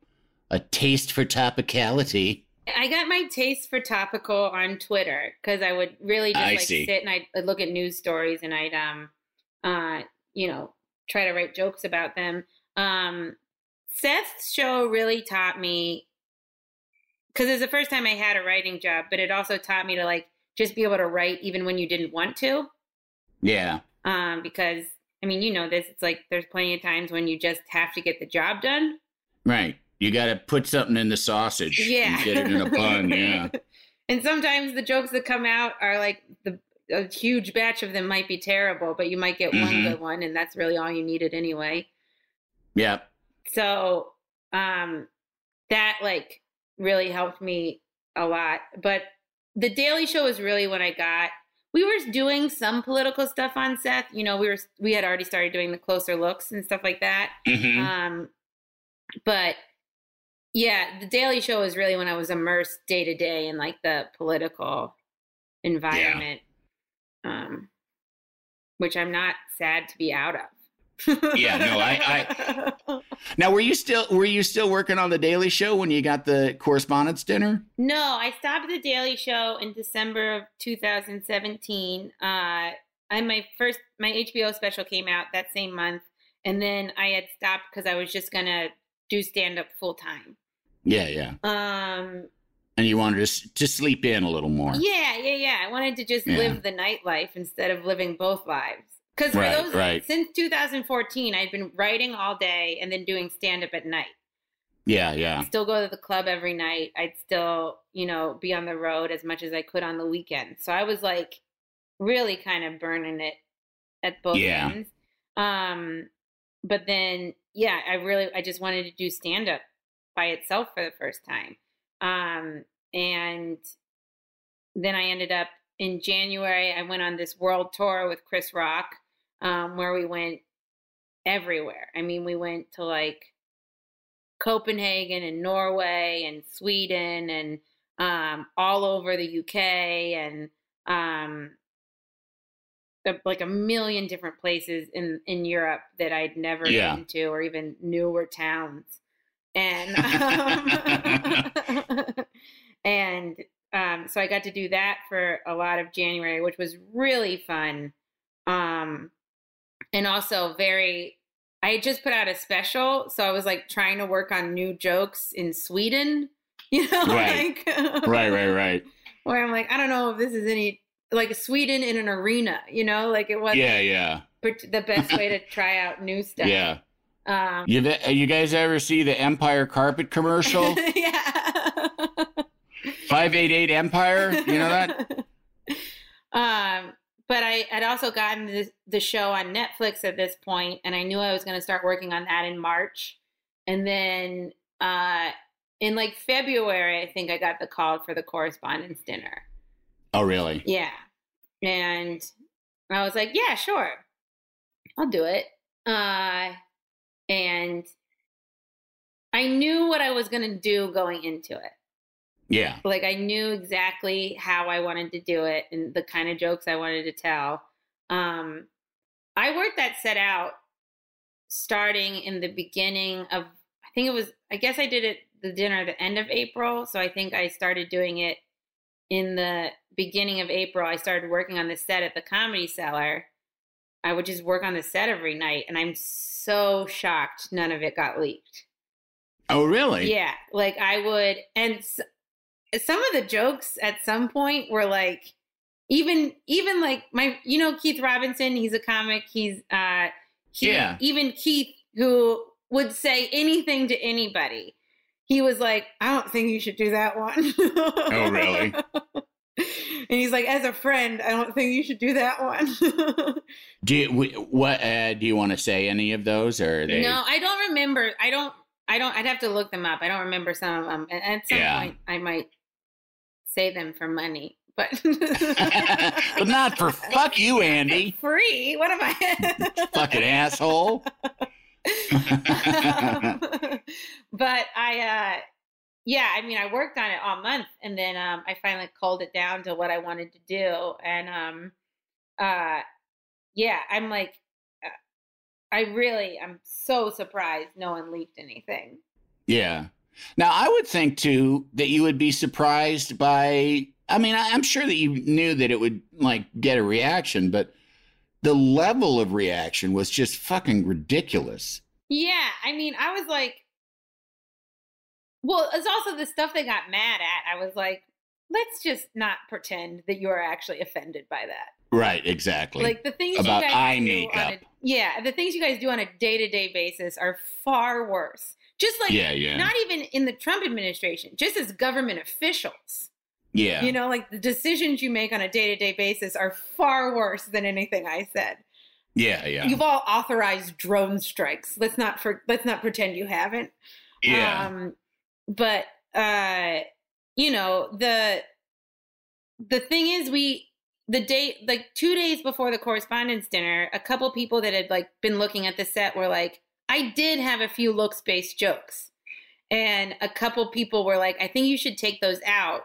a taste for topicality? I got my taste for topical on Twitter because I would really just I like see. sit and I'd, I'd look at news stories and I'd um uh you know try to write jokes about them. Um Seth's show really taught me because it's the first time I had a writing job, but it also taught me to like just be able to write even when you didn't want to. Yeah, Um, because I mean, you know this. It's like there's plenty of times when you just have to get the job done. right. You got to put something in the sausage. Yeah. and get it in a bun. *laughs* Yeah, and sometimes the jokes that come out are like the a huge batch of them might be terrible, but you might get one Mhm. good one, and that's really all you needed anyway. yeah. So um that like really helped me a lot. But the Daily Show is really when I got we were doing some political stuff on Seth. You know, we were we had already started doing the closer looks and stuff like that. Mhm. Um, but yeah, the Daily Show was really when I was immersed day to day in like the political environment, um, which I'm not sad to be out of. Yeah, no, I- I, *laughs* Now, were you still were you still working on the Daily Show when you got the correspondence dinner? No, I stopped the Daily Show in December of 2017. Uh, I my first my HBO special came out that same month, and then I had stopped because I was just gonna do stand up full time. Yeah, yeah. Um, And you wanted to to sleep in a little more. yeah, yeah, yeah. I wanted to just Yeah. live the nightlife instead of living both lives. Because Right, those right. since 2014, I'd been writing all day and then doing stand up at night. Yeah, yeah. i still go to the club every night. I'd still, you know, be on the road as much as I could on the weekend. So I was like really kind of burning it at both Yeah. ends. Um but then yeah, I really I just wanted to do stand up by itself for the first time. Um and then I ended up in January I went on this world tour with Chris Rock um where we went everywhere. I mean, we went to like Copenhagen and Norway and Sweden and um, all over the UK and um, like a million different places in in Europe that I'd never Yeah. been to or even knew were towns. And *laughs* um, *laughs* and um, so I got to do that for a lot of January, which was really fun. Um, and also very I had just put out a special, so I was like trying to work on new jokes in Sweden. *laughs* You know, Right. like *laughs* Right, right, right. where I'm like, I don't know if this is any like Sweden in an arena. You know, like it wasn't Yeah, yeah, part- the best way to try out new *laughs* stuff. yeah. Um, You you guys ever see the Empire carpet commercial? yeah. Five eight eight Empire. You know that? um, but I had also gotten the, the show on Netflix at this point, and I knew I was going to start working on that in March. And then uh, in like February, I think I got the call for the correspondence dinner. Oh, really? Yeah. And I was like, yeah, sure. I'll do it. Uh, and I knew what I was going to do going into it. Yeah. Like I knew exactly how I wanted to do it and the kind of jokes I wanted to tell. Um, I worked that set out starting in the beginning of, I think it was, I guess I did it the dinner the end of April. So I think I started doing it in the beginning of April. I started working on the set at the Comedy Cellar. I would just work on the set every night, and I'm so shocked none of it got leaked. Oh, really? Yeah, like I would, and some of the jokes at some point were like, even even like my, you know, Keith Robinson. He's a comic. He's uh, he, Yeah. Even Keith, who would say anything to anybody, he was like, I don't think you should do that one. Oh, really? *laughs* and he's like, as a friend, I don't think you should do that one. *laughs* Do you, what uh, do you want to say? Any of those, or are they? No, I don't remember. I don't. I don't. I'd have to look them up. I don't remember some of them. And at some Yeah. point, I might say them for money, but *laughs* but not for fuck you, Andy. free. What am I? *laughs* Fucking asshole. *laughs* but I, uh, yeah, I mean, I worked on it all month, and then um, I finally culled it down to what I wanted to do, and um, uh, yeah, I'm like, uh, I really, I'm so surprised no one leaked anything. Yeah. Now, I would think too that you would be surprised by. I mean, I- I'm sure that you knew that it would like get a reaction, but the level of reaction was just fucking ridiculous. Yeah, I mean, I was like, well, it's also the stuff they got mad at. I was like, let's just not pretend that you're actually offended by that. Right, exactly. Like the things About you guys eye do makeup. A, yeah, the things you guys do on a day to day basis are far worse. Just like Yeah, yeah. not even in the Trump administration, just as government officials. yeah. You know, like the decisions you make on a day to day basis are far worse than anything I said. yeah, yeah. You've all authorized drone strikes. Let's not for let's not pretend you haven't. yeah. Um, but uh, you know the the thing is, we the day like two days before the correspondence dinner, a couple people that had like been looking at the set were like, I did have a few looks based jokes, and a couple people were like, I think you should take those out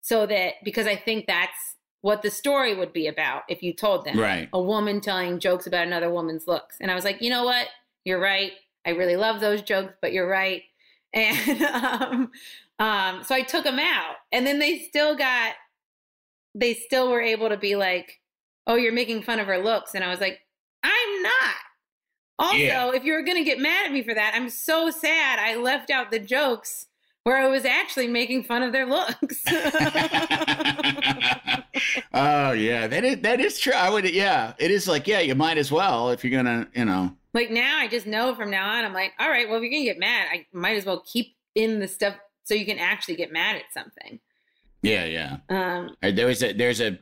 so that because I think that's what the story would be about if you told them Right. a woman telling jokes about another woman's looks. And I was like, you know what? You're right. I really love those jokes, but you're right. *laughs* And um, um, so I took them out, and then they still got, they still were able to be like, oh, you're making fun of her looks, and I was like, I'm not. Also, Yeah. if you're gonna get mad at me for that, I'm so sad I left out the jokes where I was actually making fun of their looks. *laughs* *laughs* oh yeah, that is that is true. I would yeah, it is like yeah, you might as well if you're gonna you know Like now, I just know from now on, I'm like, all right, well, if you're gonna get mad, I might as well keep in the stuff so you can actually get mad at something. yeah yeah. Um, There was a there's a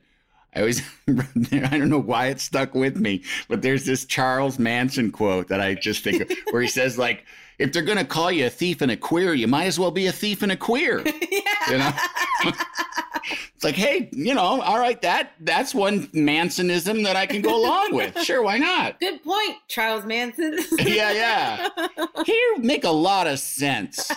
I was *laughs* I don't know why it stuck with me, but there's this Charles Manson quote that I just think of where he says like if they're gonna call you a thief and a queer, you might as well be a thief and a queer. *laughs* yeah. You know? It's like, hey, you know, all right, that that's one Mansonism that I can go along with. *laughs* Sure, why not? Good point, Charles Manson. Yeah, yeah. Here make a lot of sense.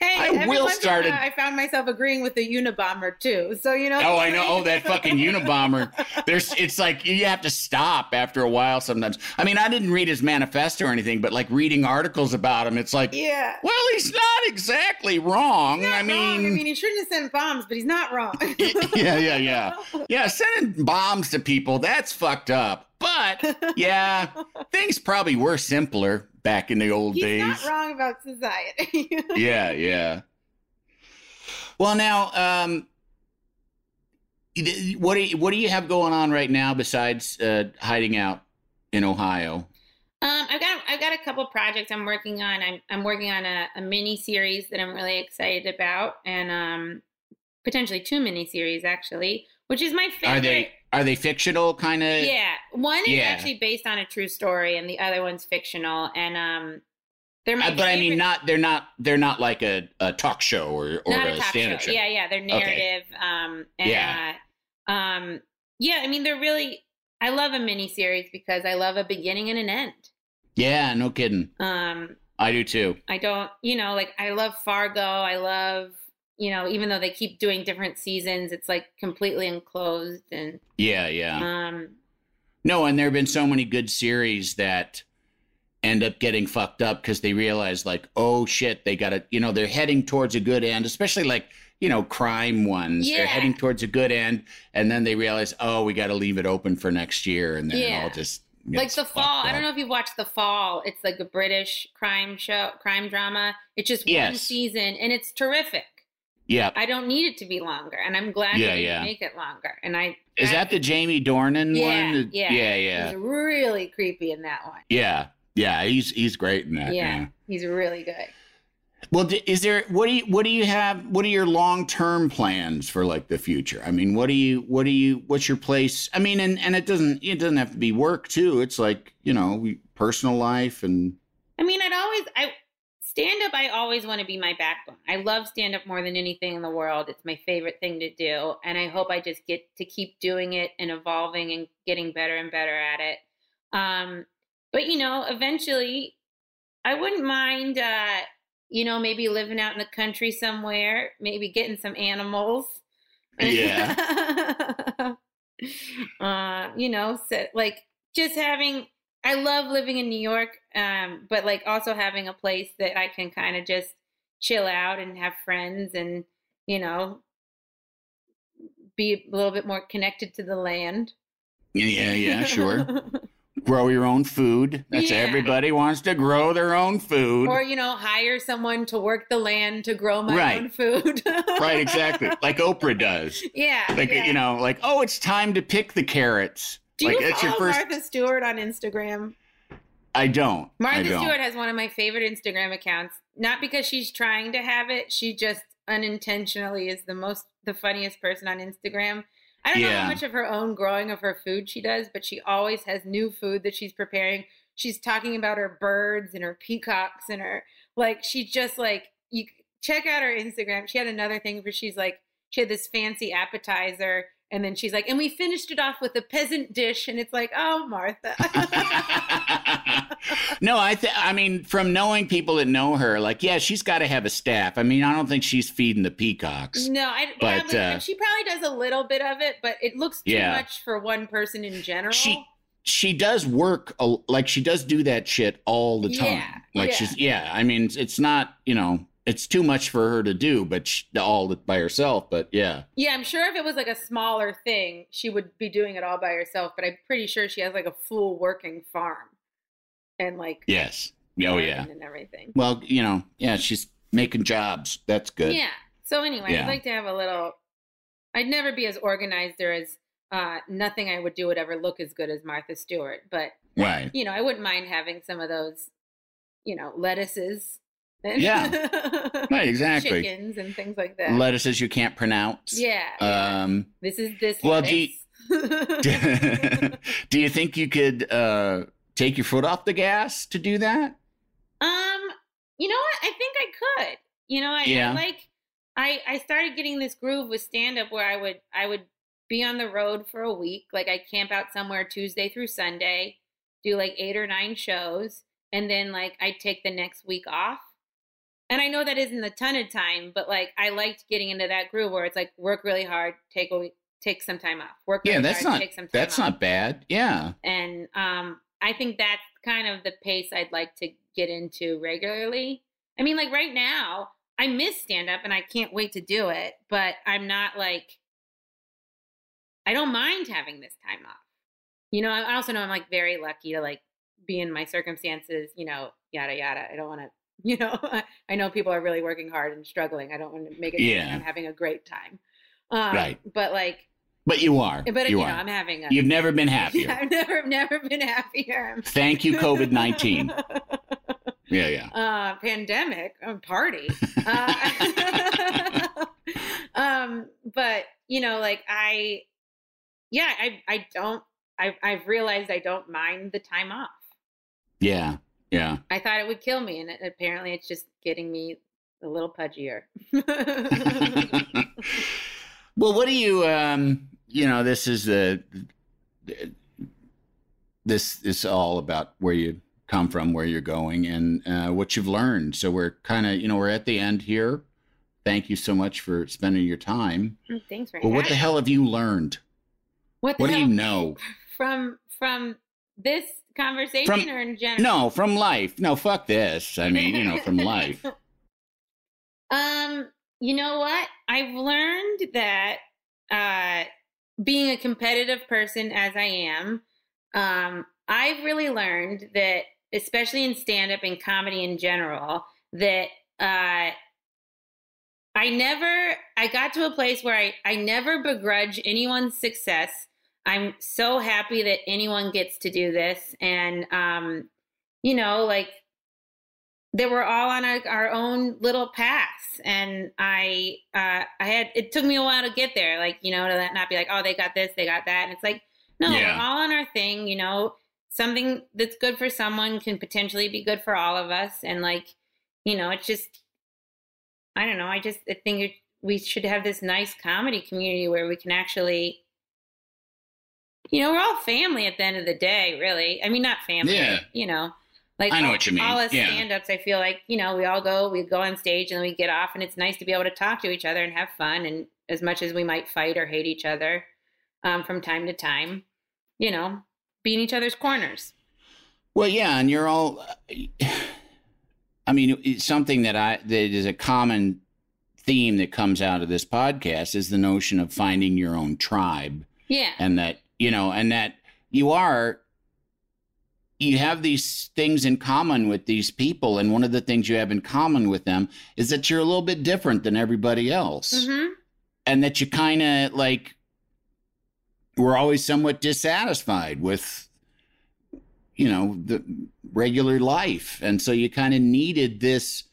Hey, I will once in a started- while I found myself agreeing with the Unabomber too. So you know. Oh, I know. *laughs* Oh, that fucking Unabomber. There's, it's like you have to stop after a while sometimes. I mean, I didn't read his manifesto or anything, but like reading articles about him, it's like, Yeah. well, he's not exactly wrong. Not I wrong. I mean, he shouldn't have sent bombs, but he's not wrong. *laughs* yeah, yeah, yeah. *laughs* Yeah, sending bombs to people, that's fucked up. But *laughs* yeah, things probably were simpler back in the old days. he's days. not wrong about society. *laughs* yeah, yeah. Well, now, um, what do you, what do you have going on right now besides uh, hiding out in Ohio? Um, I've got I've got a couple projects I'm working on. I'm I'm working on a, a mini series that I'm really excited about, and um, potentially two mini series actually, which is my favorite. Are they are they fictional kind of? Yeah, one is Yeah. actually based on a true story, and the other one's fictional. And um, they're my Uh, but I mean, not they're not they're not like a, a talk show or or not a, a stand-up show. show. Yeah, yeah, they're narrative. Um, and, Yeah. Uh, um, yeah. I mean, they're really. I love a mini series because I love a beginning and an end. Yeah, no kidding. Um, I do too. I don't, you know, like I love Fargo. I love, you know, even though they keep doing different seasons, it's like completely enclosed and Yeah, yeah. um No, and there have been so many good series that end up getting fucked up because they realize, like, oh shit, they got to, you know, they're heading towards a good end, especially like, you know, crime ones. Yeah. They're heading towards a good end, and then they realize, oh, we got to leave it open for next year, and then it Yeah. all just like The Fall. I don't know if you've watched The Fall. It's like a British crime show, crime drama. It's just one season and it's terrific. Yeah. I don't need it to be longer, and I'm glad Yeah, yeah. make it longer. And I Is that the Jamie Dornan yeah, one? yeah, Yeah, yeah. He's really creepy in that one. Yeah. Yeah, he's he's great in that. yeah, yeah. he's really good. Well, is there what do you what do you have? What are your long term plans for like the future? I mean, what do you what do you what's your place? I mean, and and it doesn't it doesn't have to be work too. It's like you know personal life and I mean, I'd always I stand up. I always want to be my backbone. I love stand up more than anything in the world. It's my favorite thing to do, and I hope I just get to keep doing it and evolving and getting better and better at it. Um, but you know, eventually, I wouldn't mind. Uh, you know, maybe living out in the country somewhere, maybe getting some animals. Yeah. *laughs* uh, you know, so, like just having. I love living in New York, um, but like also having a place that I can kind of just chill out and have friends and you know be a little bit more connected to the land. Yeah, yeah, sure. *laughs* grow your own food. That's Yeah. everybody wants to grow their own food. Or you know, hire someone to work the land to grow my Right. own food. *laughs* right, exactly. Like Oprah does. Yeah. Like yeah. you know, like oh, it's time to pick the carrots. Do like you follow first. Martha Stewart on Instagram? I don't. I Martha don't. Stewart has one of my favorite Instagram accounts. Not because she's trying to have it, she just unintentionally is the most the funniest person on Instagram. I don't know how much of her own growing of her food she does, but she always has new food that she's preparing. She's talking about her birds and her peacocks and her like she's just like you check out her Instagram. She had another thing where she's like she had this fancy appetizer and then she's like, and we finished it off with a peasant dish, and it's like, oh, Martha. *laughs* no, I th- I mean, from knowing people that know her, like, yeah, she's got to have a staff. I mean, I don't think she's feeding the peacocks. No, I, But, probably, uh, she probably does a little bit of it, but it looks too Yeah. much for one person in general. She she does work like she does do that shit all the time. Yeah, like yeah. she's yeah. I mean, it's, it's not you know it's too much for her to do, but she, all by herself. But yeah, yeah, I'm sure if it was like a smaller thing, she would be doing it all by herself. But I'm pretty sure she has like a full working farm, and like yes, oh yeah. and everything. Well, you know, yeah, she's making jobs. That's good. Yeah. So anyway, Yeah. I'd like to have a little. I'd never be as organized or as uh, nothing I would do would ever look as good as Martha Stewart, but Right. you know, I wouldn't mind having some of those, you know, lettuces. Yeah. *laughs* Right, exactly. Chickens and things like that. Lettuces you can't pronounce. yeah. yeah. Um. this is this. well, do you- *laughs* *laughs* do you think you could uh take your foot off the gas to do that? Um, you know what? I think I could. You know, I, Yeah. I like I I started getting this groove with stand up where I would I would be on the road for a week. Like I camp out somewhere Tuesday through Sunday, do like 8 or 9 shows, and then like I take the next week off. And I know that isn't a ton of time, but like I liked getting into that groove where it's like work really hard, take a week, take some time off. Work Yeah, really that's hard, not take some time off. that's off not bad. Yeah. and um i think that's kind of the pace i'd like to get into regularly i mean like right now i miss stand up and i can't wait to do it but i'm not like i don't mind having this time off you know i also know i'm like very lucky to like be in my circumstances you know yada yada i don't want to *laughs* you know i know people are really working hard and struggling i don't want to make it seem Yeah. i'm having a great time um, Right. but like But you are. but you you are. know i'm having a You've never been *laughs* happier. I've never never been happier. Thank you, COVID nineteen. *laughs* Yeah, yeah. uh, pandemic uh, party. Uh, um, but you know, like I, yeah, I I don't. I've, I've realized I don't mind the time off. Yeah. Yeah. I thought it would kill me, and it, apparently it's just getting me a little pudgier. *laughs* *laughs* well, what do you um you know, this is the this is all about where you come from, where you're going and uh, what you've learned. So we're kind of, you know, we're at the end here. Thank you so much for spending your time. Thanks for Well, what the hell have you learned? What, the What do you know? *laughs* from from this conversation From- or in general? No, from life. No, fuck this. I mean, you know, from *laughs* life. Um, you know what? I've learned that uh being a competitive person as I am, um, I've really learned that especially in stand up and comedy in general, that uh I never I got to a place where I, I never begrudge anyone's success. I'm so happy that anyone gets to do this. And um, you know, like that we're all on our, our own little paths and i uh i had it took me a while to get there like you know to not be like oh they got this they got that and it's like no Yeah. we're all on our thing you know something that's good for someone can potentially be good for all of us and like you know it's just i don't know i just i think we should have this nice comedy community where we can actually you know we're all family at the end of the day really i mean not family Yeah. you know like I know all- what you mean. all us Yeah. stand-ups i feel like you know we all go we go on stage and then we get off and it's nice to be able to talk to each other and have fun and as much as we might fight or hate each other um, from time to time, you know, be in each other's corners. Well, yeah, and you're all. I mean, it's something that I that is a common theme that comes out of this podcast is the notion of finding your own tribe. Yeah. And that, you know, and that you are you have these things in common with these people and one of the things you have in common with them is that you're a little bit different than everybody else. Mm-hmm. And that you kind of like we're always somewhat dissatisfied with you know the regular life and so you kind of needed this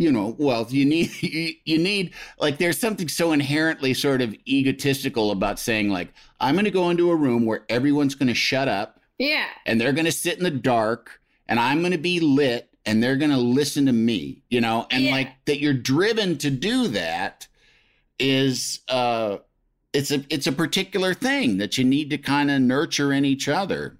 you know well you need *laughs* you, you need like there's something so inherently sort of egotistical about saying like i'm going to go into a room where everyone's going to shut up Yeah. and they're going to sit in the dark and i'm going to be lit and they're going to listen to me you know and Yeah. like that you're driven to do that is uh it's a it's a particular thing that you need to kind of nurture in each other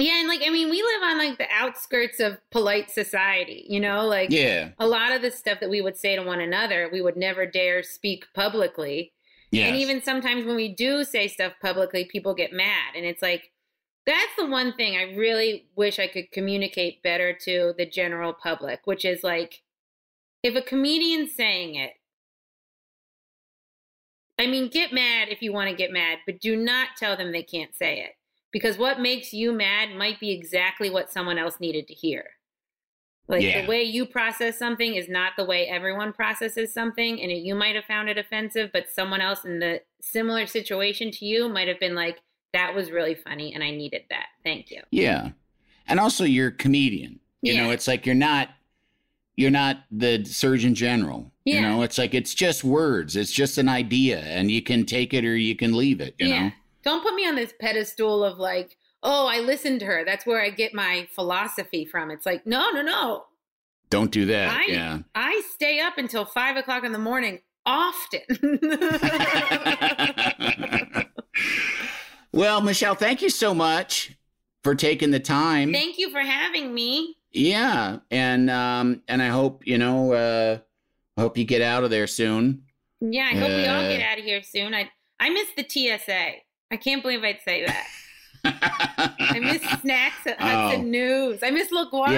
Yeah. And like, I mean, we live on like the outskirts of polite society, you know, like yeah a lot of the stuff that we would say to one another, we would never dare speak publicly. yeah And even sometimes when we do say stuff publicly, people get mad. And it's like, that's the one thing I really wish I could communicate better to the general public, which is like, if a comedian's saying it, I mean, get mad if you want to get mad, but do not tell them they can't say it. Because what makes you mad might be exactly what someone else needed to hear. Like Yeah. the way you process something is not the way everyone processes something. And it, you might have found it offensive, but someone else in the similar situation to you might have been like, that was really funny and I needed that. Thank you. yeah and also you're a comedian you know it's like you're not you're not the surgeon general yeah. you know it's like it's just words it's just an idea and you can take it or you can leave it you know Don't put me on this pedestal of like, oh, I listened to her. That's where I get my philosophy from. It's like, no, no, no. don't do that I yeah I stay up until five o'clock in the morning often. *laughs* well michelle thank you so much for taking the time Thank you for having me. Yeah, and um, and I hope you know, uh, I hope you get out of there soon. Yeah, I hope we all Uh, get out of here soon. I I miss the TSA. I can't believe I'd say that. *laughs* I miss snacks at Hudson Oh. News. I miss LaGuardia.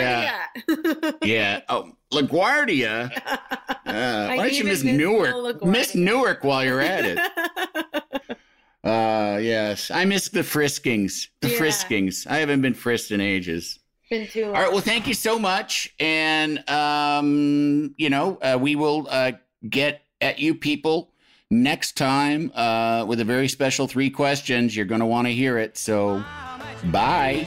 yeah. yeah. Oh, LaGuardia. *laughs* Uh, why don't you miss Newark? Miss Newark while you're at it. *laughs* Uh, yes, I miss the friskings. The Yeah. friskings. I haven't been frisked in ages. Been too long. All right. Well, thank you so much, and um, you know, uh, we will uh, get at you people next time uh, with a very special three questions. You're going to want to hear it. So, bye.